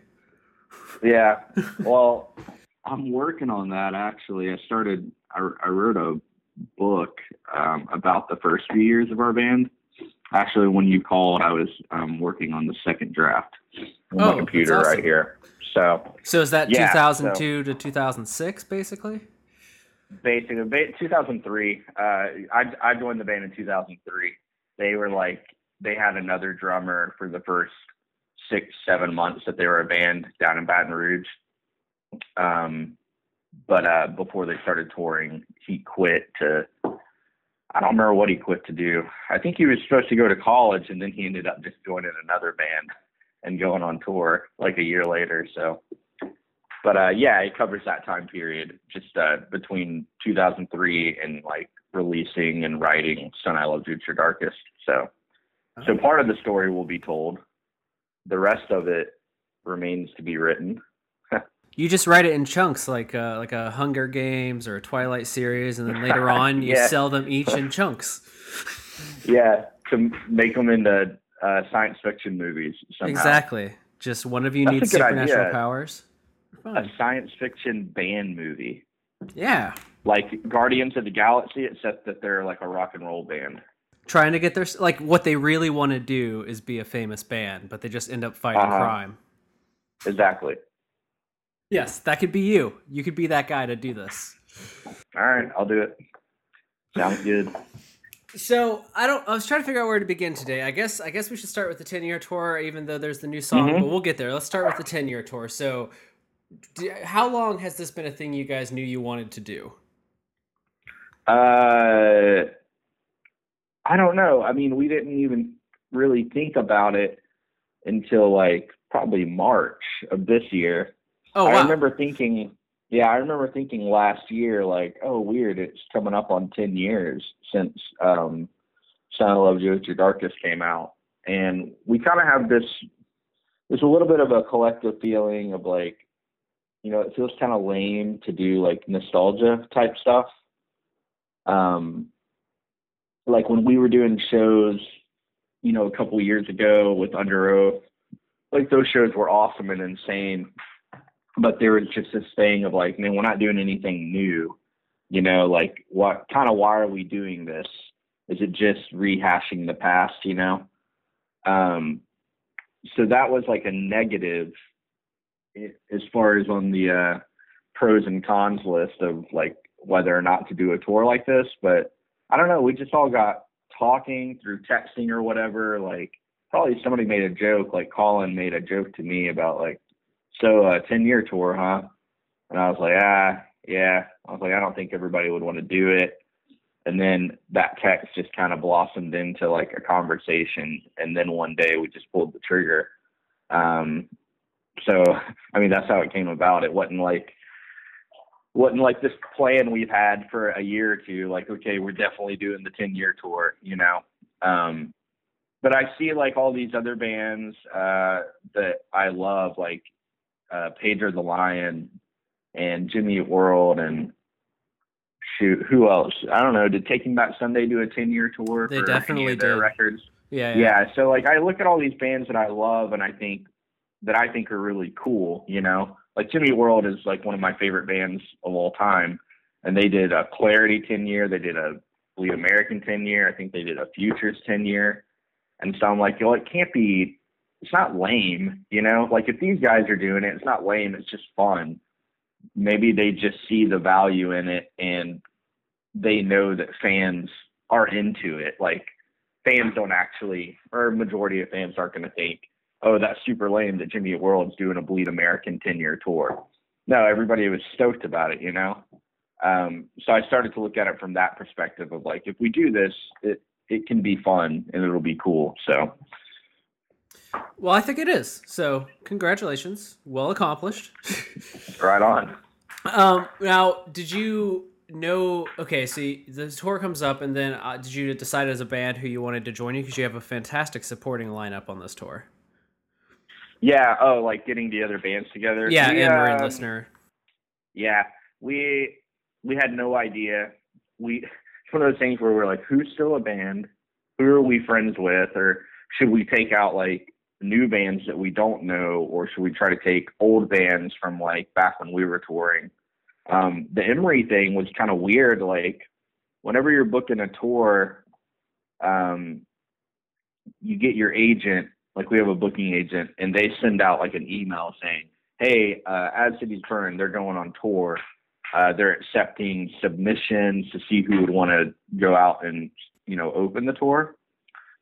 Yeah. Well, I'm working on that actually. I started. I, I wrote a book um, about the first few years of our band. Actually, when you called, I was um, working on the second draft on oh, my computer awesome. right here. So, so is that yeah, 2002 so, to 2006, basically? Basically, 2003. Uh, I I joined the band in 2003. They were like they had another drummer for the first six seven months that they were a band down in Baton Rouge. Um, but uh, before they started touring, he quit to I don't remember what he quit to do. I think he was supposed to go to college, and then he ended up just joining another band and going on tour like a year later. So, but uh, yeah, it covers that time period, just uh, between 2003 and like releasing and writing "Son I Love Future Darkest." So, so part of the story will be told. The rest of it remains to be written. You just write it in chunks, like a, uh, like a Hunger Games or a Twilight series, and then later on you yeah. sell them each in chunks. yeah, to make them into uh, science fiction movies. Somehow. Exactly. Just one of you That's needs supernatural idea. powers. A science fiction band movie. Yeah. Like Guardians of the Galaxy, except that they're like a rock and roll band. Trying to get their like what they really want to do is be a famous band, but they just end up fighting uh-huh. crime. Exactly. Yes, that could be you. You could be that guy to do this. All right, I'll do it. Sounds good. So I don't. I was trying to figure out where to begin today. I guess. I guess we should start with the ten year tour, even though there's the new song. Mm-hmm. But we'll get there. Let's start with the ten year tour. So, how long has this been a thing you guys knew you wanted to do? Uh, I don't know. I mean, we didn't even really think about it until like probably March of this year. Oh, wow. I remember thinking, yeah, I remember thinking last year, like, oh, weird, it's coming up on 10 years since um, Son I Loved You Your Darkest came out. And we kind of have this, there's a little bit of a collective feeling of like, you know, it feels kind of lame to do like nostalgia type stuff. Um, like when we were doing shows, you know, a couple years ago with Underoath, like those shows were awesome and insane. But there was just this thing of like, man, we're not doing anything new. You know, like what kind of why are we doing this? Is it just rehashing the past, you know? Um so that was like a negative as far as on the uh pros and cons list of like whether or not to do a tour like this, but I don't know, we just all got talking through texting or whatever, like probably somebody made a joke, like Colin made a joke to me about like, so a uh, 10 year tour, huh? And I was like, ah, yeah. I was like, I don't think everybody would want to do it. And then that text just kind of blossomed into like a conversation. And then one day we just pulled the trigger. Um, so, I mean, that's how it came about. It wasn't like, wasn't like this plan we've had for a year or two. Like, okay, we're definitely doing the 10 year tour, you know? Um, but I see like all these other bands uh, that I love, like uh, Pedro the Lion and Jimmy World and shoot, who else? I don't know. Did Taking Back Sunday do a ten year tour? They definitely did. Records. Yeah, yeah, yeah. So like I look at all these bands that I love and I think that I think are really cool. You know, like Jimmy World is like one of my favorite bands of all time, and they did a Clarity ten year. They did a Bleed American ten year. I think they did a Futures ten year. And so I'm like, yo, it can't be, it's not lame, you know? Like if these guys are doing it, it's not lame, it's just fun. Maybe they just see the value in it and they know that fans are into it. Like fans don't actually, or majority of fans aren't going to think, oh, that's super lame that Jimmy World's doing a Bleed American 10 year tour. No, everybody was stoked about it, you know? Um, so I started to look at it from that perspective of like, if we do this, it, it can be fun and it'll be cool. So, well, I think it is. So, congratulations, well accomplished. right on. Um, now, did you know? Okay, so the tour comes up, and then uh, did you decide as a band who you wanted to join you because you have a fantastic supporting lineup on this tour? Yeah. Oh, like getting the other bands together. Yeah, we, and Marine um, Listener. Yeah, we we had no idea. We it's one of those things where we're like, who's still a band? Who are we friends with? Or should we take out like new bands that we don't know, or should we try to take old bands from like back when we were touring? Um, the Emery thing was kind of weird. Like, whenever you're booking a tour, um, you get your agent, like we have a booking agent, and they send out like an email saying, "Hey, uh, As Cities Burn, they're going on tour. Uh, they're accepting submissions to see who would want to go out and you know open the tour.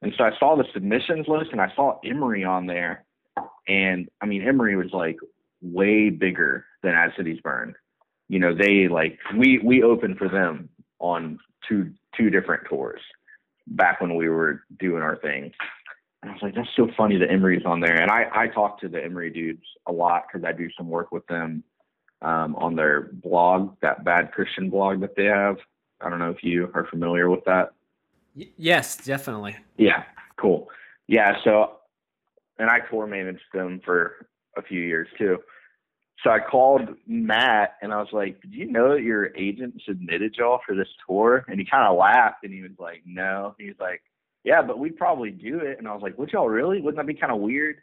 And so I saw the submissions list and I saw Emery on there, and I mean Emery was like way bigger than As Cities Burn. You know they like we we opened for them on two two different tours back when we were doing our thing. And I was like, that's so funny that Emery's on there. And I, I talk to the Emery dudes a lot because I do some work with them um, on their blog, that Bad Christian blog that they have. I don't know if you are familiar with that. Yes, definitely. Yeah, cool. Yeah, so, and I tour managed them for a few years too. So I called Matt and I was like, Did you know that your agent submitted y'all for this tour? And he kind of laughed and he was like, No. He was like, Yeah, but we'd probably do it. And I was like, Would y'all really? Wouldn't that be kind of weird?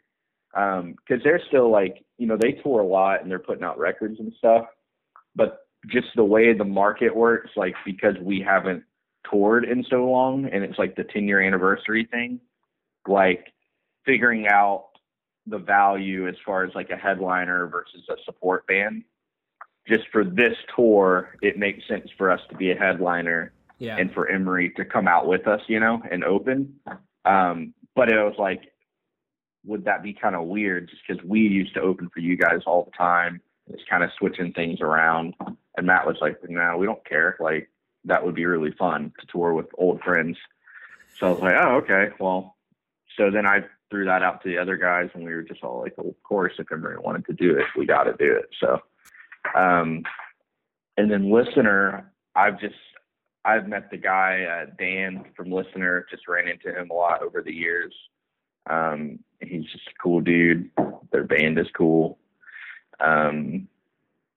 because um, they're still like you know they tour a lot and they're putting out records and stuff, but just the way the market works, like because we haven't toured in so long and it's like the 10 year anniversary thing, like figuring out the value as far as like a headliner versus a support band. Just for this tour, it makes sense for us to be a headliner Yeah. and for Emery to come out with us, you know, and open. Um, but it was like, would that be kind of weird just because we used to open for you guys all the time? It's kind of switching things around. And Matt was like, no, we don't care. Like, that would be really fun to tour with old friends. So I was like, oh, okay. Well, so then I threw that out to the other guys, and we were just all like, well, of course, if Emery wanted to do it, we got to do it. So, um, and then listener, I've just I've met the guy uh, Dan from Listener. Just ran into him a lot over the years. Um, he's just a cool dude. Their band is cool. Um,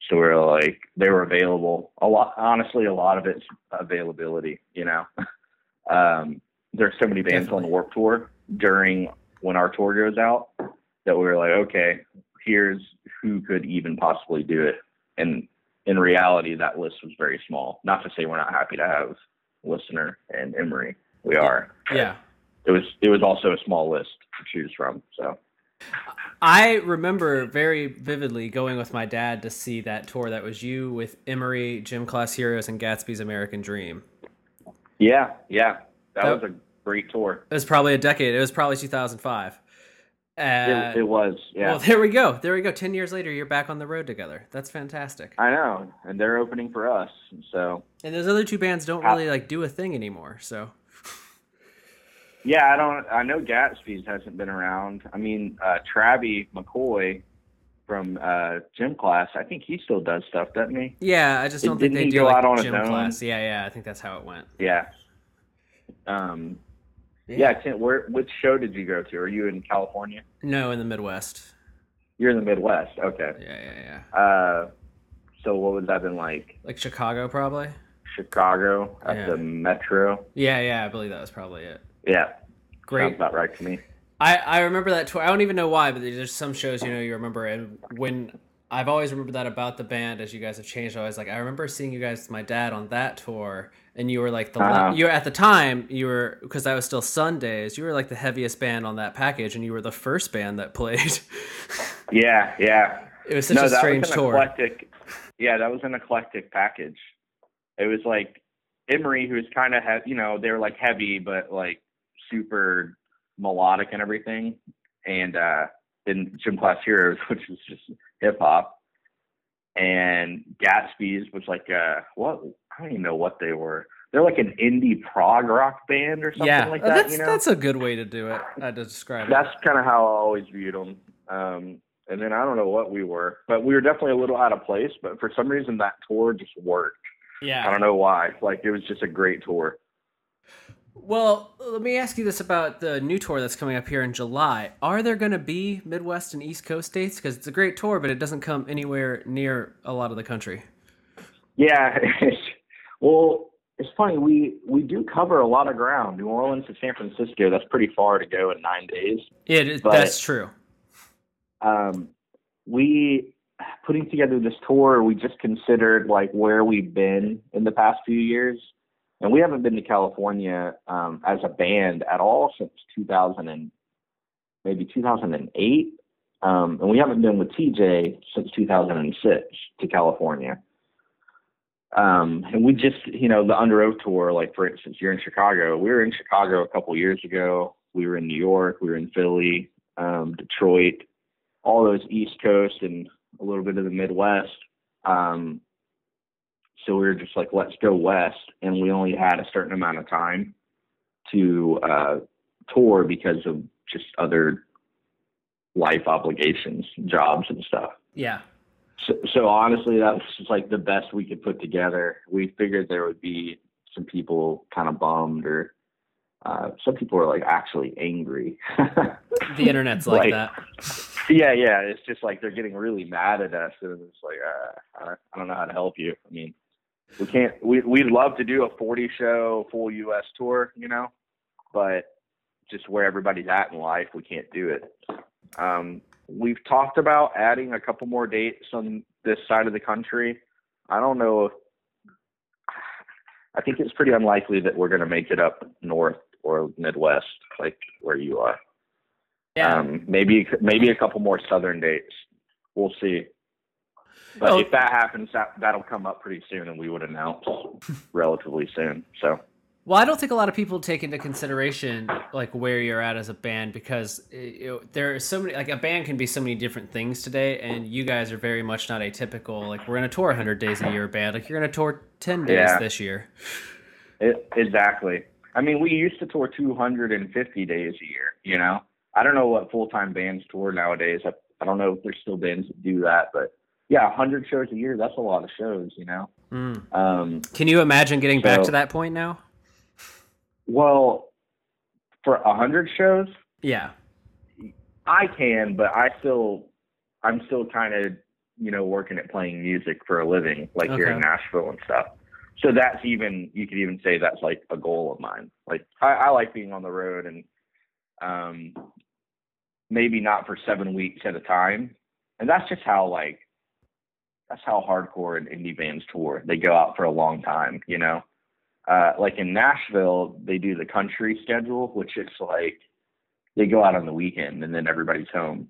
so we're like they were available a lot. Honestly, a lot of it's availability. You know, um, there's so many bands on the Warped Tour during when our tour goes out that we were like, okay, here's who could even possibly do it, and in reality, that list was very small. Not to say we're not happy to have listener and Emery. We are. Yeah. It was it was also a small list to choose from. So I remember very vividly going with my dad to see that tour. That was you with Emery, Gym Class Heroes, and Gatsby's American Dream. yeah, yeah, that, That- was a great tour. It was probably a decade. It was probably 2005. Uh, It, it was. Yeah, Well, there we go. There we go. Ten years later, you're back on the road together. That's fantastic. I know, and they're opening for us. So And those other two bands don't really like do a thing anymore. So yeah, I don't. I know Gatsby's hasn't been around. I mean, uh, Travie McCoy from uh, gym class. I think he still does stuff, doesn't he? yeah, I just don't Didn't think they do go like out on his gym own? class. Yeah, yeah. I think that's how it went. Yeah. Um. Yeah. Tim, where? Which show did you go to? Are you in California? No, in the Midwest. You're in the Midwest. Okay. Yeah, yeah, yeah. Uh, so what would that been like? Like Chicago, probably. Chicago at Yeah. the Metro. Yeah, yeah. I believe that was probably it. Yeah, sounds Great. about right to me. I, I remember that tour. I don't even know why, but there's some shows you know you remember, and when I've always remembered that about the band as you guys have changed. I was like, I remember seeing you guys, my dad, on that tour, and you were like the Uh-huh. you were at the time you were because I was still Sundays. You were like the heaviest band on that package, and you were the first band that played. Yeah, yeah. it was such no, a that strange was an tour. eclectic. Yeah, that was an eclectic package. It was like Emery, who was kind of he- you know they were like heavy but like super melodic and everything, and uh, then Gym Class Heroes, which was just hip hop, and Gatsby's was like uh what I don't even know what they were. They're like an indie prog rock band or something yeah, like uh, that. that's you know, that's a good way to do it. I to describe it. that's kind of how I always viewed them. Um, and then I don't know what we were, but we were definitely a little out of place. But for some reason, that tour just worked. Yeah. I don't know why. Like it was just a great tour. Well, let me ask you this about the new tour that's coming up here in July. Are there going to be Midwest and East Coast states? Because it's a great tour, but it doesn't come anywhere near a lot of the country. Yeah. well, it's funny. We we do cover a lot of ground. New Orleans to San Francisco. That's pretty far to go in nine days. It is, But- that's true. um, we putting together this tour we just considered like where we've been in the past few years and we haven't been to california um, as a band at all since 2000 and maybe 2008 um, and we haven't been with tj since 2006 to california. Um, and we just you know the Underoath tour like for instance you're in chicago. We were in chicago a couple years ago. We were in new york. We were in philly um, detroit all those East Coast and a little bit of the Midwest. Um, so we were just like, let's go west, and we only had a certain amount of time to uh, tour because of just other life obligations, jobs and stuff. Yeah. So, so honestly, that was just like the best we could put together. We figured there would be some people kind of bummed, or uh, some people were like actually angry. The internet's like, Like- that. Yeah, yeah. It's just like they're getting really mad at us, and it's like uh, I I don't know how to help you. I mean, we can't. We we'd love to do a 40 show full U.S. tour, you know, but just where everybody's at in life, we can't do it. Um, we've talked about adding a couple more dates on this side of the country. I don't know if I think it's pretty unlikely that we're going to make it up north or Midwest, like where you are. Yeah. Um, maybe maybe a couple more southern dates. We'll see. But Oh. if that happens, that that'll come up pretty soon, and we would announce relatively soon. So Well, I don't think a lot of people take into consideration like where you're at as a band because uh, you know, there are so many like a band can be so many different things today, and you guys are very much not atypical. like we're gonna tour 100 days a year band. Like you're gonna tour 10 days Yeah. this year. it, exactly. I mean, we used to tour 250 days a year. You know, I don't know what full time bands tour nowadays. I, I don't know if there's still bands that do that, but yeah, 100 shows a year. That's a lot of shows. You know. Mm. Um, Can you imagine getting back to that point now? well, for 100 shows, Yeah. I can, but I still, I'm still kind of, you know, working at playing music for a living, like here in Nashville and stuff. So that's even, you could even say that's like a goal of mine. Like I, I like being on the road and, um, maybe not for seven weeks at a time. And that's just how like, that's how hardcore and indie bands tour. They go out for a long time, you know. Uh, like in Nashville, they do the country schedule, which is like they go out on the weekend and then everybody's home.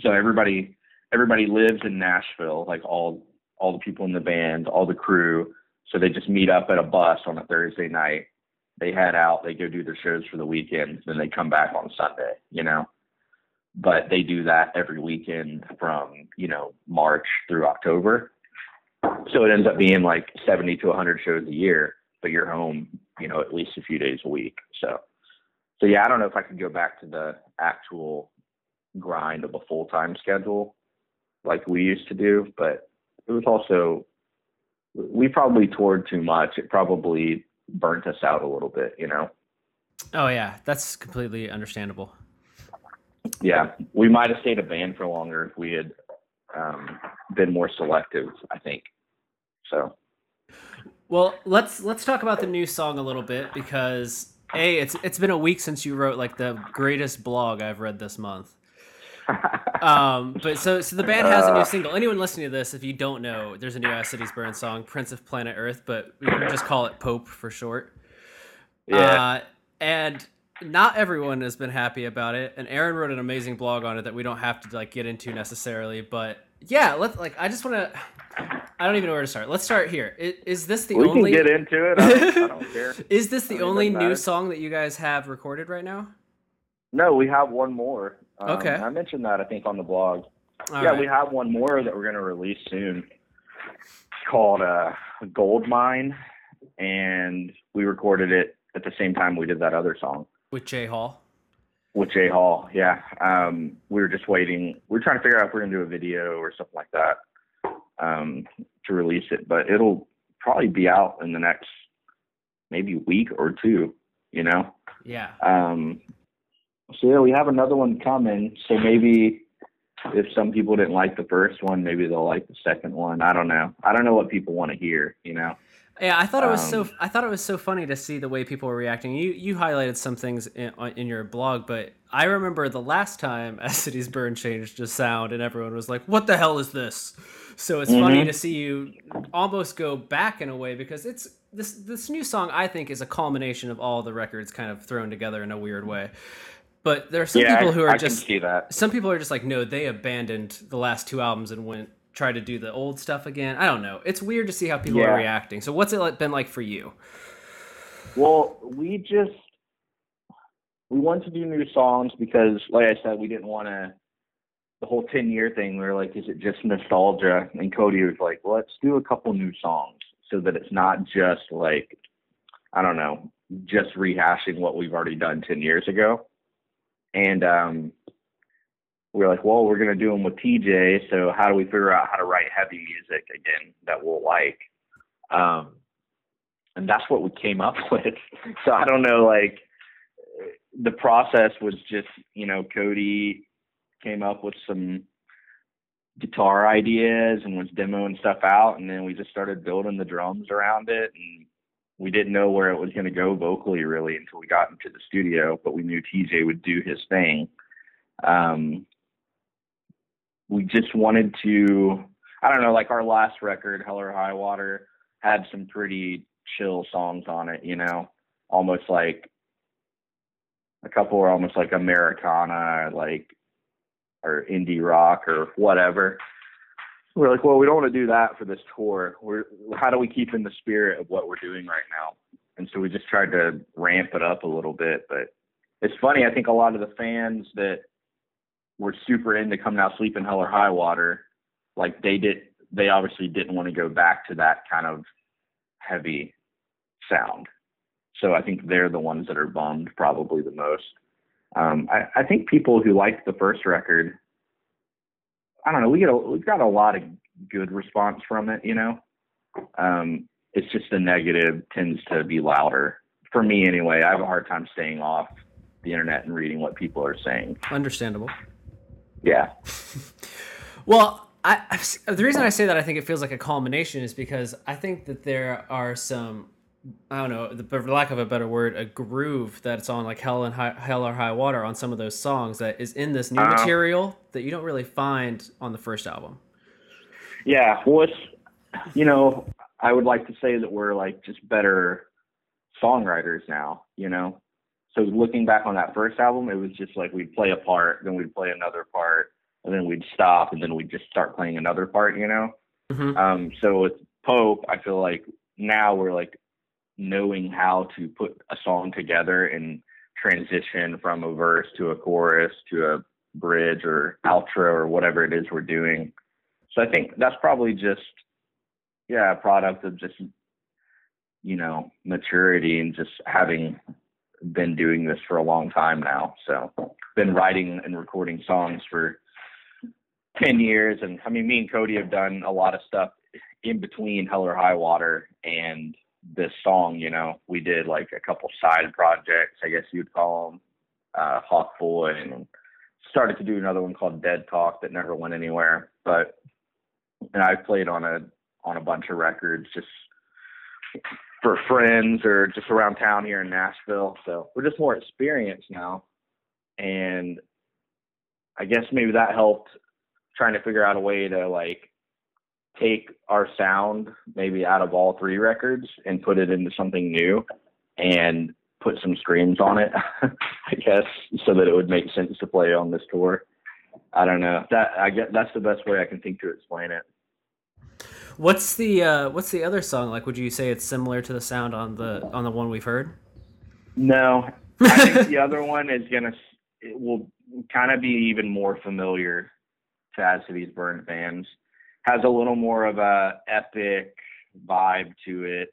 So everybody everybody lives in Nashville, like all all the people in the band, all the crew. So they just meet up at a bus on a Thursday night. They head out, they go do their shows for the weekend, then they come back on Sunday, you know. But they do that every weekend from, you know, March through October. So it ends up being like 70 to 100 shows a year, but you're home, you know, at least a few days a week. So so yeah, I don't know if I could go back to the actual grind of a full time schedule like we used to do, but it was also we probably toured too much. It probably burnt us out a little bit, you know. Oh yeah, that's completely understandable. Yeah, we might have stayed a band for longer if we had um, been more selective. I think so. Well, let's let's talk about the new song a little bit because a it's it's been a week since you wrote like the greatest blog I've read this month. Um, but so so the band has a new Uh. single. Anyone listening to this, if you don't know, there's a new As Cities Burn song, Prince of Planet Earth, but we can just call it Pope for short. yeah, Uh, and not everyone has been happy about it. And Aaron wrote an amazing blog on it that we don't have to like get into necessarily. But yeah, let's like I just want to. I don't even know where to start. Let's start here. Is, is this the we only? can get into it. I don't, I don't care. Is this the I mean, it only new song that you guys have recorded right now? No, we have one more. Um, Okay. I mentioned that I think on the blog. All yeah, right. we have one more that we're going to release soon. It's called uh, Gold Mine, and we recorded it at the same time we did that other song with Jay Hall. with Jay Hall. Yeah, um, we were just waiting. We are trying to figure out if we're going to do a video or something like that um, to release it, but it'll probably be out in the next maybe week or two. You know. Yeah. Um, so yeah, we have another one coming. So maybe if some people didn't like the first one, maybe they'll like the second one. I don't know. I don't know what people want to hear. You know. Yeah, I thought it was so. Um, I thought it was so funny to see the way people were reacting. You you highlighted some things in, in your blog, but I remember the last time As Cities Burn changed to sound, and everyone was like, "What the hell is this?" So it's funny Mhm. to see you almost go back in a way because it's this this new song. I think is a culmination of all the records kind of thrown together in a weird way. But there are some yeah, people who are I just see that. some people are just like, no, they abandoned the last two albums and went try to do the old stuff again. I don't know. It's weird to see how people Yeah. are reacting. So what's it like- been like for you? Well, we just we wanted to do new songs because, like I said, we didn't want to. The whole ten year thing, we were like, is it just nostalgia? And Cody was like, well, let's do a couple new songs so that it's not just like, I don't know, just rehashing what we've already done ten years ago. And um, we were like, well, we're gonna do them with TJ. So how do we figure out how to write heavy music again that we'll like? Um, and that's what we came up with. So I don't know, like the process was just, you know, Cody came up with some guitar ideas and was demoing stuff out, and then we just started building the drums around it, and we didn't know where it was going to go vocally really until we got into the studio, but we knew TJ would do his thing. Um, we just wanted to, I don't know, like our last record, Hell or High Water, had some pretty chill songs on it, you know, almost like a couple were almost like Americana, like or indie rock or whatever. we're like, well, we don't want to do that for this tour. We're how do we keep in the spirit of what we're doing right now? And so we just tried to ramp it up a little bit. But it's funny. I think a lot of the fans that were super into come now sleep in hell or high water, like they did. They obviously didn't want to go back to that kind of heavy sound. So I think they're the ones that are bummed probably the most. Um, I, I think people who liked the first record I don't know. We get a, we got a lot of good response from it. You know, um, it's just the negative tends to be louder for me anyway. I have a hard time staying off the internet and reading what people are saying. Understandable. Yeah. well, I, the reason I say that I think it feels like a culmination is because I think that there are some I don't know, for lack of a better word, a groove that's on like Hell and high, Hell or High Water on some of those songs that is in this new uh, material that you don't really find on the first album. Yeah, well, it's you know, I would like to say that we're like just better songwriters now. You know, so looking back on that first album, it was just like we'd play a part, then we'd play another part, and then we'd stop, and then we'd just start playing another part. You know, mm-hmm. um, so with Pope, I feel like now we're like knowing how to put a song together and transition from a verse to a chorus to a bridge or outro or whatever it is we're doing. So I think that's probably just yeah, a product of just you know, maturity and just having been doing this for a long time now. So been writing and recording songs for 10 years and I mean me and Cody have done a lot of stuff in between Hell or High Water and this song, you know, we did like a couple side projects, I guess you'd call them, uh, Hawk Boy, and started to do another one called Dead Talk that never went anywhere. But and I played on a on a bunch of records just for friends or just around town here in Nashville. So we're just more experienced now, and I guess maybe that helped trying to figure out a way to like take our sound maybe out of all three records and put it into something new and put some screams on it, I guess, so that it would make sense to play on this tour. I don't know. That I get that's the best way I can think to explain it. What's the uh, what's the other song like? Would you say it's similar to the sound on the on the one we've heard? No, I think the other one is gonna it will kind of be even more familiar to As Cities Burn fans has a little more of a epic vibe to it,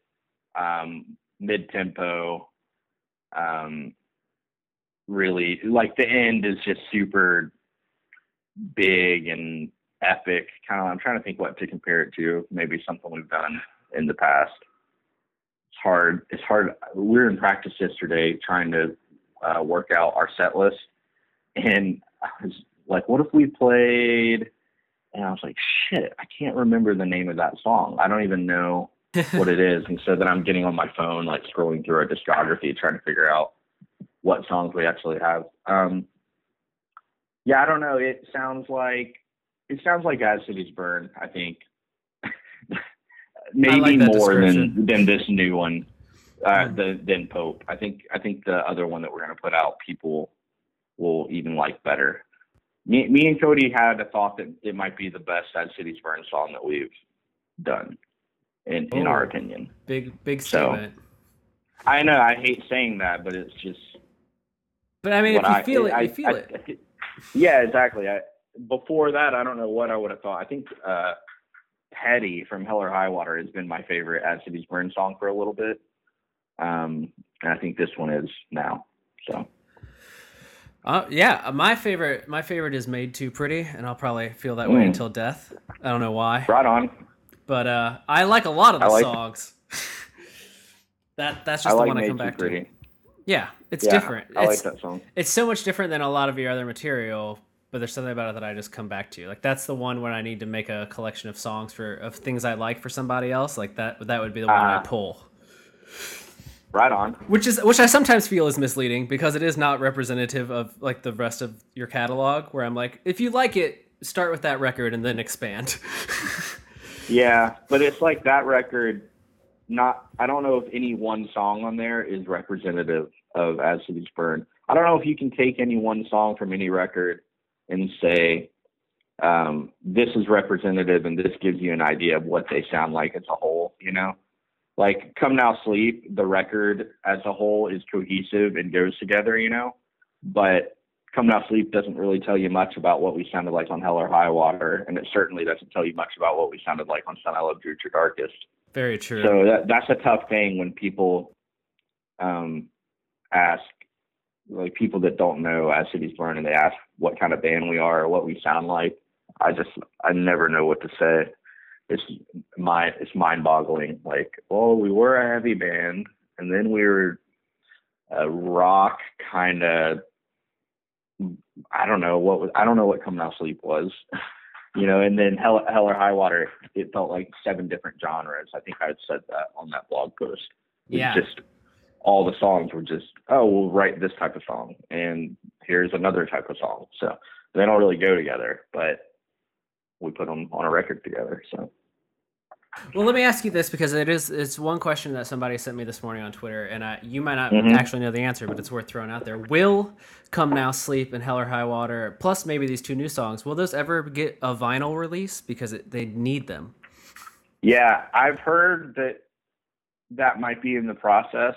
um, mid tempo. Um, really, like the end is just super big and epic. Kind of, I'm trying to think what to compare it to. Maybe something we've done in the past. It's hard. It's hard. We were in practice yesterday trying to uh, work out our set list, and I was like, "What if we played?" and I was like, shit, I can't remember the name of that song. I don't even know what it is. And so then I'm getting on my phone, like scrolling through our discography, trying to figure out what songs we actually have. Um, yeah, I don't know. It sounds like it sounds like As Cities Burn. I think maybe like more than than this new one, uh, hmm. the than Pope. I think I think the other one that we're gonna put out, people will even like better me, me and Cody had a thought that it might be the best As Cities Burn song that we've done, in in our opinion. Big big statement. So, I know I hate saying that, but it's just. But I mean, if you I, feel it, I, you feel I, it. yeah, exactly. I, before that, I don't know what I would have thought. I think uh, Petty from Hell or High Water has been my favorite As Cities Burn song for a little bit, um, and I think this one is now. So. Uh, yeah, my favorite my favorite is Made Too Pretty, and I'll probably feel that mm. way until death. I don't know why. Right on. But uh, I like a lot of the like songs. that that's just I the like one I come back pretty. to. Yeah, it's yeah, different. I it's, like that song. It's so much different than a lot of your other material, but there's something about it that I just come back to. Like that's the one where I need to make a collection of songs for of things I like for somebody else. Like that that would be the one uh, I pull. Right on. Which is which I sometimes feel is misleading because it is not representative of like the rest of your catalog. Where I'm like, if you like it, start with that record and then expand. yeah, but it's like that record. Not, I don't know if any one song on there is representative of As Cities Burn. I don't know if you can take any one song from any record and say um, this is representative and this gives you an idea of what they sound like as a whole, you know? Like Come Now Sleep, the record as a whole is cohesive and goes together, you know? But Come Now Sleep doesn't really tell you much about what we sounded like on Hell or High Water, and it certainly doesn't tell you much about what we sounded like on Son I Loved You Your Darkest. Very true. So that, that's a tough thing when people um, ask, like people that don't know As Cities Burn, and they ask what kind of band we are or what we sound like. I just I never know what to say. It's my it's mind boggling. Like, well, we were a heavy band, and then we were a rock kind of. I don't know what was. I don't know what Come Now Sleep was. you know, and then Hell, Hell or High Water, it felt like seven different genres. I think I had said that on that blog post. yeah. Just all the songs were just, oh, we'll write this type of song, and here's another type of song. So they don't really go together, but we put them on a record together. So. Well, let me ask you this because it is it's one question that somebody sent me this morning on Twitter, and I, you might not Mhm. actually know the answer, but it's worth throwing out there. Will "Come Now Sleep" and "Hell or High Water" plus maybe these two new songs will those ever get a vinyl release because it, they need them? Yeah, I've heard that that might be in the process.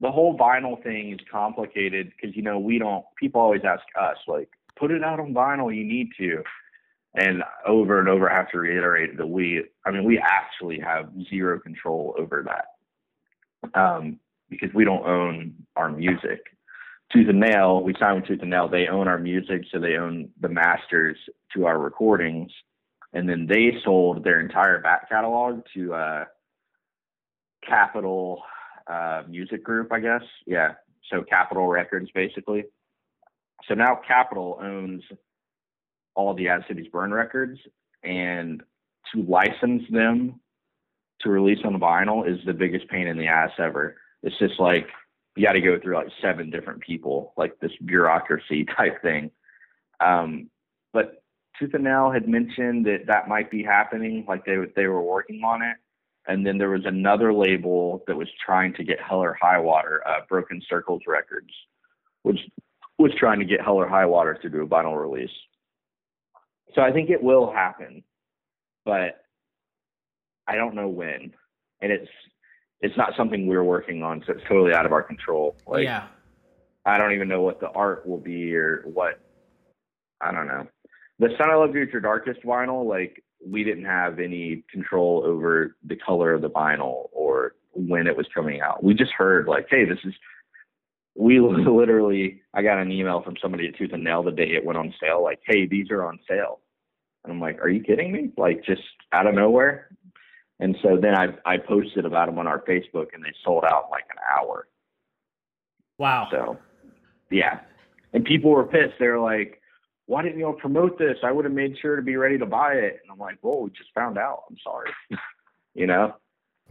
The whole vinyl thing is complicated because you know we don't. People always ask us like, put it out on vinyl. You need to, and over and over I have to reiterate that we. I mean, we actually have zero control over that um, because we don't own our music. Tooth and Nail, we signed with Tooth and Nail. They own our music, so they own the masters to our recordings and then they sold their entire back catalog to uh, Capitol uh, Music Group, I guess. Yeah, so Capitol Records, basically. So now Capitol owns all the As Cities Burn records, and to license them to release on vinyl is the biggest pain in the ass ever. It's just like you got to go through like seven different people, like this bureaucracy type thing. Um, but Tooth and Nail had mentioned that that might be happening, like they they were working on it. And then there was another label that was trying to get Hell or High Water, uh, Broken Circles Records, which was trying to get Hell or High Water to do a vinyl release. So I think it will happen, but I don't know when. And it's it's not something we're working on, so it's totally out of our control. Like yeah, I don't even know what the art will be or what. I don't know. The Son I Loved You Your Darkest vinyl, like we didn't have any control over the color of the vinyl or when it was coming out. We just heard like, hey, this is. We literally, I got an email from somebody at Tooth and Nail the day it went on sale, like, hey, these are on sale. And I'm like, are you kidding me? Like just out of nowhere. And so then I I posted about them on our Facebook, and they sold out in like an hour. wow. So, yeah. And people were pissed. They were like, why didn't y'all promote this? I would have made sure to be ready to buy it. And I'm like, whoa, we just found out. I'm sorry. you know,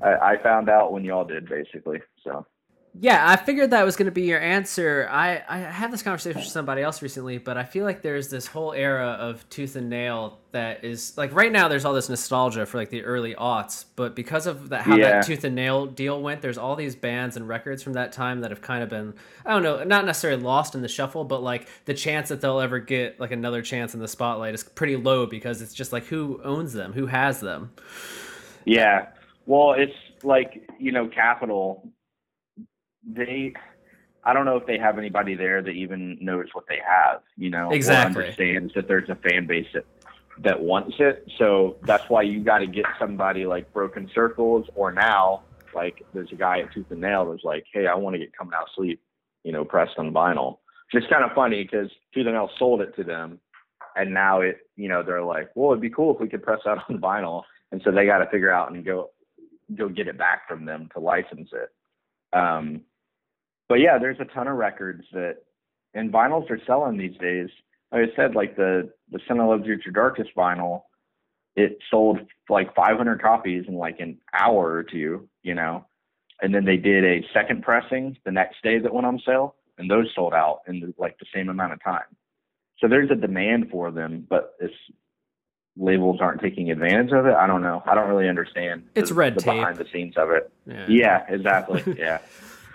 I, I found out when y'all did, basically. So, Yeah, I figured that was going to be your answer. I, I had this conversation with somebody else recently, but I feel like there's this whole era of tooth and nail that is like right now. There's all this nostalgia for like the early aughts, but because of that, how Yeah. that tooth and nail deal went, there's all these bands and records from that time that have kind of been I don't know, not necessarily lost in the shuffle, but like the chance that they'll ever get like another chance in the spotlight is pretty low because it's just like who owns them, who has them. yeah. Well, it's like, you know, Capitol, they, I don't know if they have anybody there that even knows what they have, you know, Exactly. understands that there's a fan base that, that wants it. So that's why you got to get somebody like Broken Circles or now, like there's a guy at Tooth and Nail that's like, hey, I want to get Come Now Sleep, you know, pressed on vinyl. Which is kind of funny because Tooth and Nail sold it to them. And now it, you know, they're like, well, it'd be cool if we could press that on vinyl. And so they got to figure out and go, go get it back from them to license it. Um, but yeah, there's a ton of records that, and vinyls are selling these days. Like I said, like the the Son I Loved You Your Darkest vinyl, it sold like 500 copies in like an hour or two, you know. And then they did a second pressing the next day that went on sale, and those sold out in like the same amount of time. So there's a demand for them, but it's labels aren't taking advantage of it. I don't know. I don't really understand. It's the, red the tape. behind the scenes of it. Yeah, exactly. Yeah.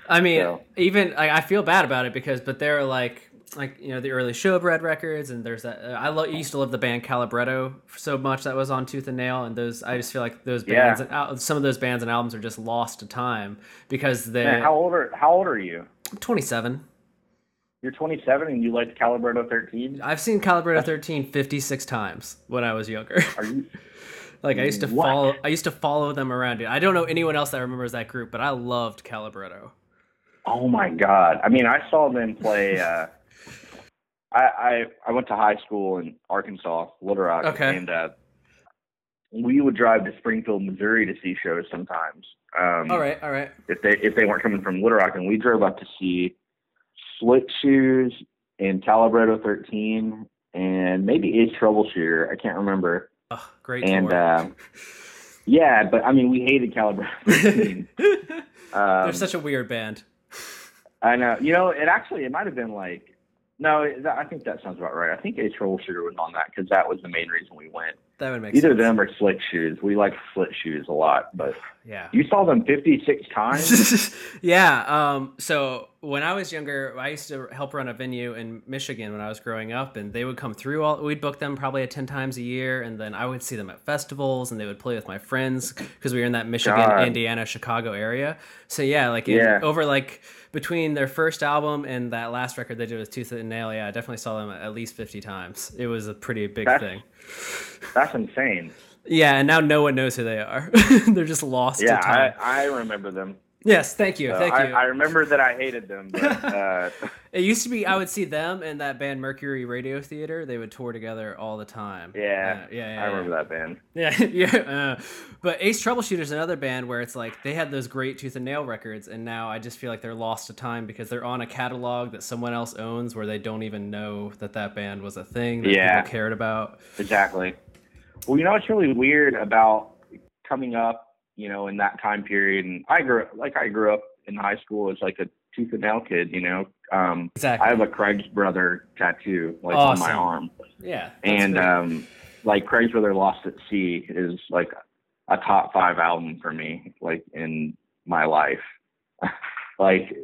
I mean, So- even I, I feel bad about it because, but there are like, like you know the early Showbread records, and there's that. Uh, I lo- used to love the band Calibretto so much that was on Tooth and Nail, and those I just feel like those bands, Yeah. and al- some of those bands and albums are just lost to time because they. Man, how old are How old are you? 27. You're 27 and you liked Calibretto 13. I've seen Calibretto 13 56 times when I was younger. Are you? like I used to What? follow. I used to follow them around. Dude. I don't know anyone else that remembers that group, but I loved Calibretto. Oh my God! I mean, I saw them play. Uh, I, I I went to high school in Arkansas, Little Rock, Okay. and uh, we would drive to Springfield, Missouri, to see shows sometimes. Um, All right, all right. if they if they weren't coming from Little Rock, and we drove up to see Slick Shoes and Calibretto 13 and maybe Ace Troubleshooter. I can't remember. Oh, great And uh, yeah, but I mean, we hated Calibretto 13. Um, They're such a weird band. I know. You know, it actually it might have been like no. I think that sounds about right. I think Ace Troubleshooter was on that because that was the main reason we went. That would make Either sense. them or Slick Shoes. We like Slick Shoes a lot, but Yeah. you saw them 56 times. yeah. Um, so when I was younger, I used to help run a venue in Michigan when I was growing up, and they would come through. All we'd book them probably ten times a year, and then I would see them at festivals, and they would play with my friends because we were in that Michigan, God. Indiana, Chicago area. So yeah, like in, Yeah. over like between their first album and that last record they did with Tooth and Nail, yeah, I definitely saw them at least fifty times. It was a pretty big That's- thing. That's insane. Yeah, and now no one knows who they are. They're just lost Yeah, to time. I, I remember them. Yes, thank you, So thank I, you. I remember that I hated them, but uh, It used to be I would see them and that band Mercury Radio Theater. They would tour together all the time. yeah, Uh, yeah, yeah. I remember that band. Yeah, yeah. Uh, but Ace Troubleshooter is another band where it's like they had those great Tooth and Nail records, and now I just feel like they're lost to time because they're on a catalog that someone else owns, where they don't even know that that band was a thing that Yeah. people cared about. Exactly. Well, you know what's really weird about coming up, you know, in that time period, and I grew like I grew up in high school as like a tooth and nail kid, you know. Um, Exactly. I have a Craig's brother tattoo like on my arm, yeah. and great. um, like Craig's brother Lost at Sea is like a top five album for me, like in my life. like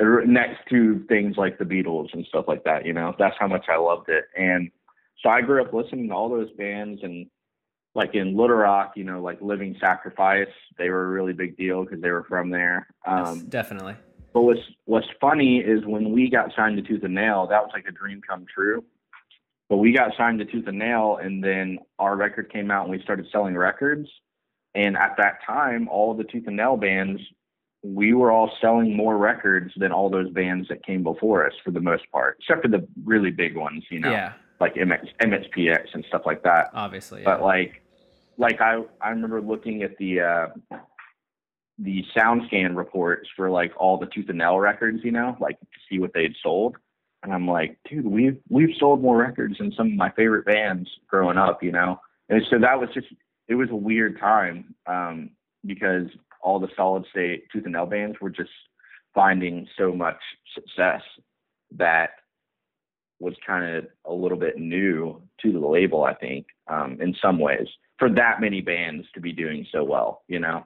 uh, next to things like the Beatles and stuff like that, you know. That's how much I loved it. And so I grew up listening to all those bands and like in Little Rock, you know, like Living Sacrifice, they were a really big deal because they were from there. Yes, Um, definitely. but what's what's funny is when we got signed to Tooth and Nail, that was like a dream come true. But we got signed to Tooth and Nail, and then our record came out, and we started selling records. And at that time, all the Tooth and Nail bands, we were all selling more records than all those bands that came before us, for the most part, except for the really big ones, you know, Yeah, like MX, MXPX and stuff like that obviously. Yeah. but like like i i remember looking at the uh the sound scan reports for like all the tooth and nail records you know like to see what they'd sold. And i'm like dude we've we've sold more records than some of my favorite bands growing up you know? And so that was just it was a weird time um because all the solid state tooth and nail bands were just finding so much success that was kind of a little bit new to the label, I think, um, in some ways, for that many bands to be doing so well, you know?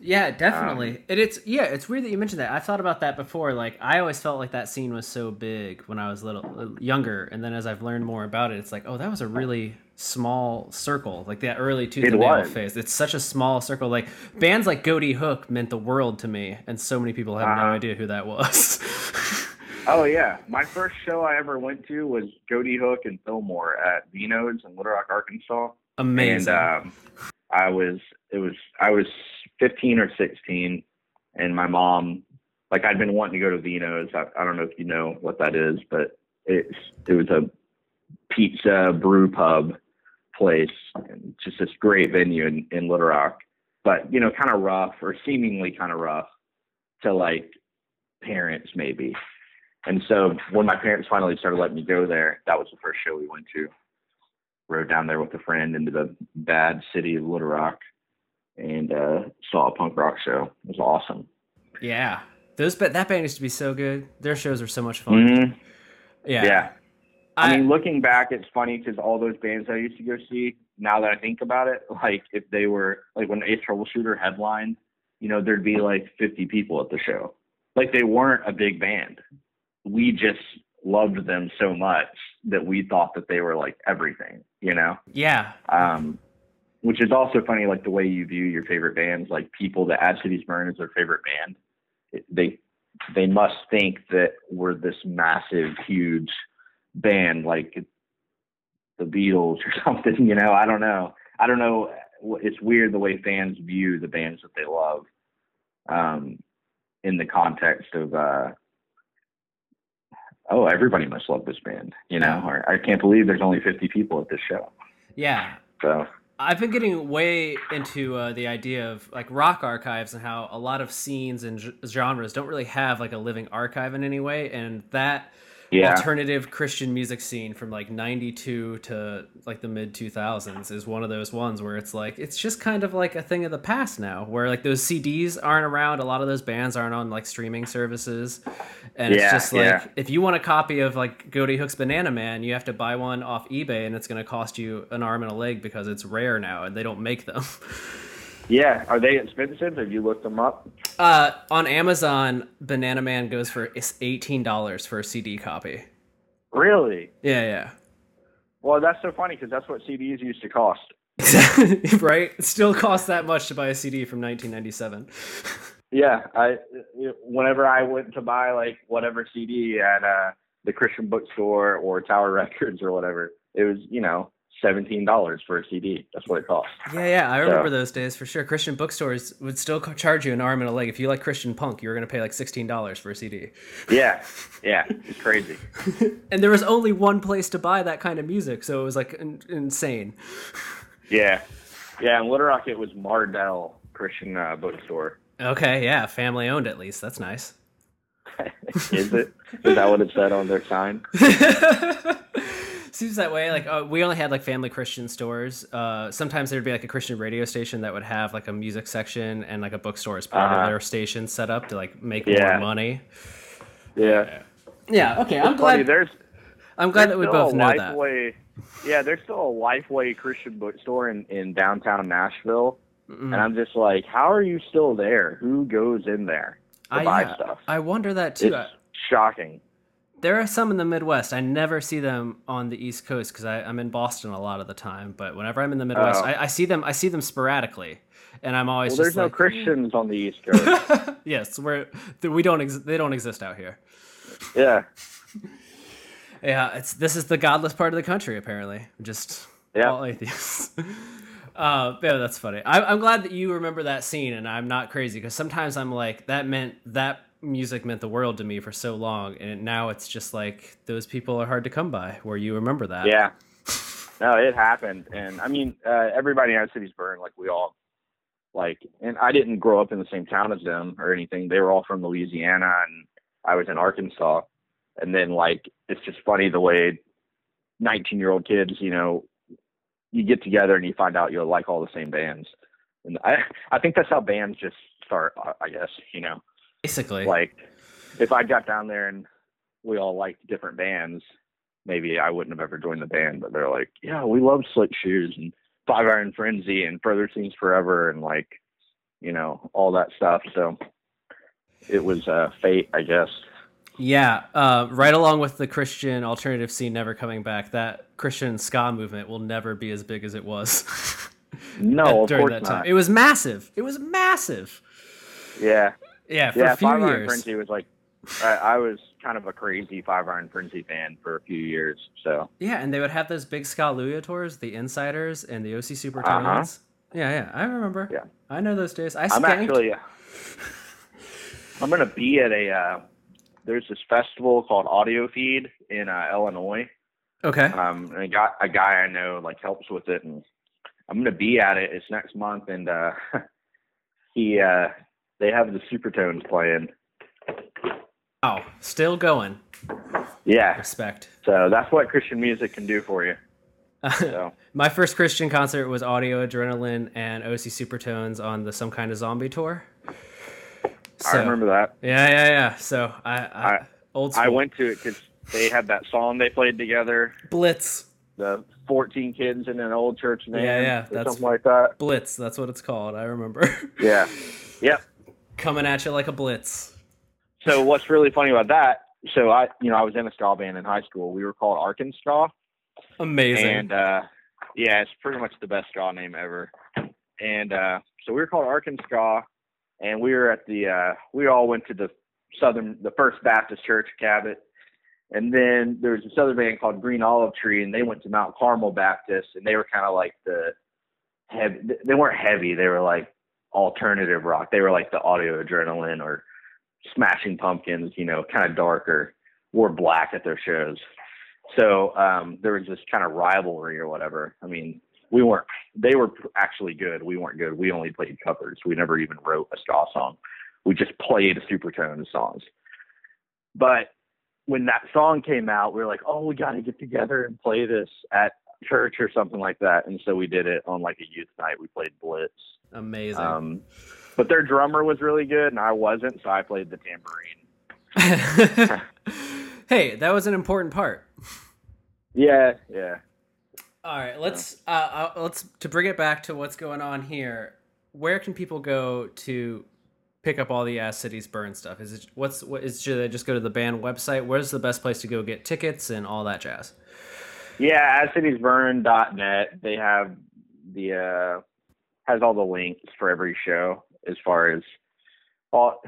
Yeah, definitely. Um, and it's yeah, it's weird that you mentioned that. I thought about that before. Like I always felt like that scene was so big when I was little uh, younger, and then as I've learned more about it, it's like, oh, that was a really small circle. Like that early tooth It and nail was. phase. It's such a small circle. Like bands like Ghoti Hook meant the world to me, and so many people have no Uh-huh. idea who that was. Oh, yeah. My first show I ever went to was Ghoti Hook and Fillmore at Vino's in Little Rock, Arkansas. Amazing. And um, I was, it was, I was 15 or 16, and my mom, like, I'd been wanting to go to Vino's. I, I don't know if you know what that is, but it's, it was a pizza brew pub place, and just this great venue in, in Little Rock, but, you know, kind of rough or seemingly kind of rough to like parents, maybe. And so when my parents finally started letting me go there, that was the first show we went to. Rode down there with a friend into the bad city of Little Rock and uh, saw a punk rock show. It was awesome. yeah, those ba- that band used to be so good. Their shows were so much fun. Mhm. Yeah. Yeah. I, I, mean, looking back, it's funny because all those bands I used to go see, now that I think about it, like if they were, like when Ace Troubleshooter headlined, you know, there'd be like 50 people at the show. Like they weren't a big band. We just loved them so much that we thought that they were like everything, you know? Yeah. Um, which is also funny, like the way you view your favorite bands, like people that As Cities Burn is their favorite band. It, they they must think that we're this massive, huge band like the Beatles or something. You know, I don't know. I don't know. It's weird the way fans view the bands that they love, um, in the context of, uh, oh, everybody must love this band. You know, or I can't believe there's only 50 people at this show. Yeah. So I've been getting way into uh, the idea of like rock archives and how a lot of scenes and genres don't really have like a living archive in any way, and that yeah, alternative Christian music scene from like 92 to like the mid 2000s is one of those ones where it's like it's just kind of like a thing of the past now where like those CDs aren't around a lot of those bands aren't on like streaming services and it's just like yeah. if you want a copy of like Ghoti Hook's Banana Man you have to buy one off eBay and it's going to cost you an arm and a leg because it's rare now and they don't make them. yeah. Are they expensive? Have you looked them up? Uh, on Amazon, Banana Man goes for eighteen dollars for a CD copy. Really? Yeah, yeah. Well, that's so funny because that's what CDs used to cost. right? It still costs that much to buy a CD from 1997. Yeah, I whenever I went to buy like whatever CD at uh, the Christian bookstore or Tower Records or whatever, it was you know seventeen dollars for a CD. That's what it cost. Yeah, yeah, I remember So- those days for sure. Christian bookstores would still charge you an arm and a leg. If you like Christian punk, you were going to pay like $16 for a CD. Yeah, yeah, it's crazy. And there was only one place to buy that kind of music, so it was like in- insane. Yeah, yeah. In Little Rock, it was Mardel Christian uh, bookstore. Okay, yeah, family owned at least. That's nice. Is it? Is that what it said on their sign? Seems that way. Like uh, we only had like family Christian stores. Uh, sometimes there'd be like a Christian radio station that would have like a music section and like a bookstore as part Uh-huh. of their station set up to like make Yeah. more money. Yeah. Yeah. Okay. I'm Funny, glad. there's I'm glad that we both know that. Yeah, there's still a Lifeway Christian bookstore in, in downtown Nashville. Mm. And I'm just like, how are you still there? Who goes in there to I, buy yeah, stuff? I wonder that too. It's shocking. There are some in the Midwest. I never see them on the East Coast because I'm in Boston a lot of the time. But whenever I'm in the Midwest, Oh. I, I see them. I see them sporadically, and I'm always Well, just there's no like, Christians on the East Coast. yes, we're we don't ex- they don't exist out here. yeah. Yeah, it's this is the godless part of the country apparently. Just Yeah. all atheists. uh, yeah, that's funny. I, I'm glad that you remember that scene, and I'm not crazy because sometimes I'm like that meant that music meant the world to me for so long, and now it's just like those people are hard to come by. Where you remember that? Yeah. No, it happened. And I mean, uh, everybody in As Cities Burn. Like, we all, like, and I didn't grow up in the same town as them or anything. They were all from Louisiana, and I was in Arkansas. And then, like, it's just funny the way 19 year old kids, you know, you get together and you find out you like all the same bands. And I, I think that's how bands just start, I- I guess, you know. Basically. like if I got down there and we all liked different bands, maybe I wouldn't have ever joined the band. But they're like, yeah, we love Slick Shoes and Five Iron Frenzy and Further Seems Forever and like, you know, all that stuff. So it was uh, fate, I guess. Yeah, uh, right along with the Christian alternative scene never coming back, that Christian ska movement will never be as big as it was No, of during course that not. time. It was massive. It was massive. yeah, Yeah, for yeah. a few Five Iron years. Frenzy was like. I, I was kind of a crazy Five Iron Frenzy fan for a few years. So Yeah, and they would have those big Skalleluia tours, the Insyderz and the OC Supertones. Uh-huh. Yeah, yeah, I remember. Yeah. I know those days. I I'm skanked. actually I'm gonna be at a uh, there's this festival called AudioFeed in uh, Illinois. okay. Um, and a guy a guy I know like helps with it, and I'm gonna be at it. It's next month, and uh, he uh, they have the Supertones playing. Oh, still going. Yeah, Respect. so that's what Christian music can do for you. So My first Christian concert was Audio Adrenaline and OC Supertones on the Some Kind of Zombie tour. I remember that. Yeah, yeah, yeah. So I, I, I- old school. I went to it because they had that song they played together. Blitz. The 14 kids in an old church van, Yeah, yeah, or that's- something like that. Blitz. That's what it's called. I remember. Yeah, yep. Coming at you like a blitz. So what's really funny about that so I, you know, I was in a ska band in high school. We were called Arkansas, Amazing. and uh, yeah, it's pretty much the best ska name ever. And uh, so we were called Arkansas, and we were at the, uh, we all went to the Southern, the First Baptist Church, Cabot. And then there was this other band called Green Olive Tree, and they went to Mount Carmel Baptist, and they were kind of like the heavy. They weren't heavy; they were like alternative rock. They were like the Audio Adrenaline or Smashing Pumpkins, you know, kind of darker. Wore black at their shows, so um, there was this kind of rivalry or whatever. I mean, we weren't. They were actually good. We weren't good. We only played covers. We never even wrote a ska song. We just played supertone songs. But when that song came out, we were like, oh, we got to get together and play this at church or something like that. And so we did it on like a youth night. We played Blitz. Amazing. Um, but their drummer was really good, and I wasn't, so I played the tambourine. hey, that was an important part. Yeah, yeah. All right, let's uh, uh, let's to bring it back to what's going on here. Where can people go to pick up all the As Cities Burn stuff? Is it what's what is should they just go to the band website? Where's the best place to go get tickets and all that jazz? Yeah, ascitiesburn.net. They have the uh has all the links for every show as far as all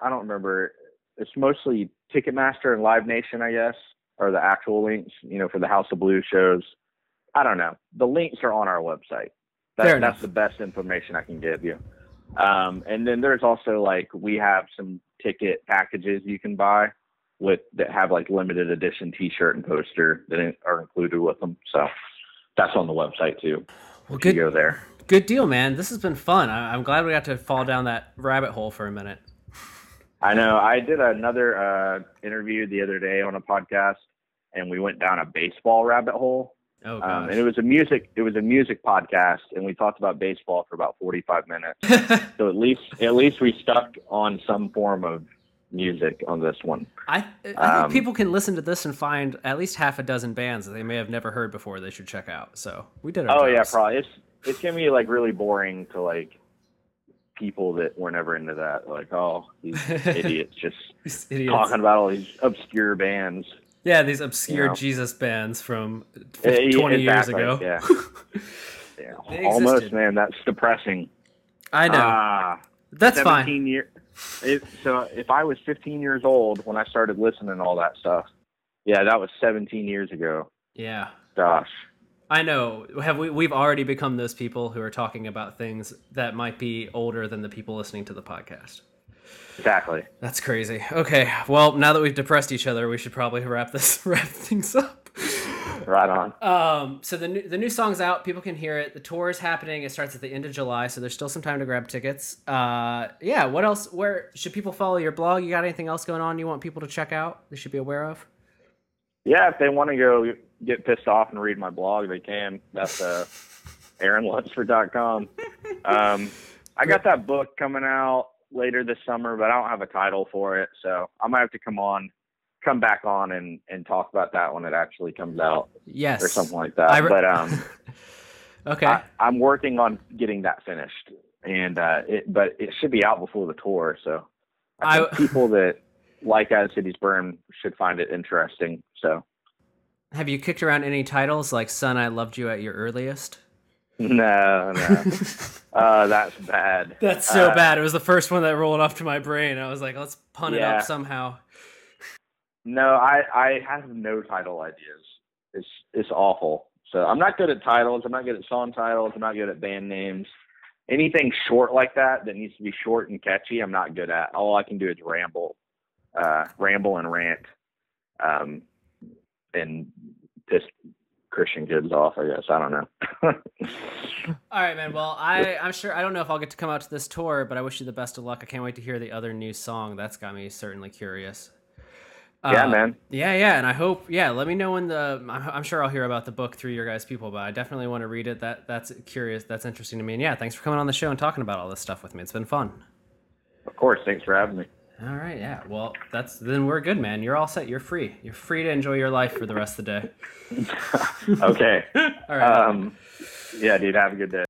I don't remember. It's mostly Ticketmaster and Live Nation, I guess, are the actual links, you know, for the House of Blues shows. I don't know. The links are on our website. That, that's the best information I can give you. Um, and then there's also like we have some ticket packages you can buy with that have like limited edition T-shirt and poster that are included with them. So that's on the website too. Well, good go there. good deal, man. This has been fun. I, I'm glad we got to fall down that rabbit hole for a minute. I know. I did another uh, interview the other day on a podcast, and we went down a baseball rabbit hole. Oh Um, and it was a music. It was a music podcast, and we talked about baseball for about forty-five minutes. So at least, at least we stuck on some form of music on this one. I, I think Um, people can listen to this and find at least half a dozen bands that they may have never heard before they should check out. So we did our Oh yeah, probably. It's it's gonna be like really boring to like people that were never into that. Like, oh, these idiots just These idiots. talking about all these obscure bands. Yeah, these obscure You know. Jesus bands from Eh, 50, 20 years ago. Yeah. yeah. Almost, man. That's depressing. I know. Ah, That's fine. 17 year- It, so if I was 15 years old when I started listening to all that stuff, yeah, that was 17 years ago. Yeah. Gosh. I know. Have we we've already become those people who are talking about things that might be older than the people listening to the podcast. Exactly. That's crazy. Okay. Well, now that we've depressed each other, we should probably wrap this wrap things up. Right on. Um, so the new, the new song's out. People can hear it. The tour is happening. It starts at the end of July, so there's still some time to grab tickets. Uh, yeah. What else? Where should people follow your blog? You got anything else going on you want people to check out? They should be aware of. Yeah, if they want to go get pissed off and read my blog, they can. That's uh, AaronLunsford.com. Um, I got that book coming out later this summer, but I don't have a title for it, so I might have to come on, come back on, and and talk about that when it actually comes out Yes. or something like that. Re- but um, Okay. I, I'm working on getting that finished, and uh, it but it should be out before the tour, so I think I- people that like As Cities Burn should find it interesting. So. Have you kicked around any titles like "Son, I Loved You at Your Earliest"? No, no. uh, that's bad. That's so Uh, bad. It was the first one that rolled off to my brain. I was like, let's pun it up somehow. No, I, I have no title ideas. It's it's awful. So I'm not good at titles. I'm not good at song titles. I'm not good at band names. Anything short like that that needs to be short and catchy, I'm not good at. All I can do is ramble, uh, ramble and rant, um, and piss Christian kids off. I guess I don't know. All right, man. Well, I I'm sure I don't know if I'll get to come out to this tour, but I wish you the best of luck. I can't wait to hear the other new song. That's got me certainly curious. Yeah, Uh, man. Yeah, yeah, and I hope. Yeah, let me know when the. I'm, I'm sure I'll hear about the book through your guys' people, but I definitely want to read it. That that's curious. That's interesting to me. And yeah, thanks for coming on the show and talking about all this stuff with me. It's been fun. Of course. Thanks for having me. All right, yeah. Well, that's then we're good, man. You're all set. You're free. You're free to enjoy your life for the rest of the day. okay. All right. Um, yeah, dude. Have a good day.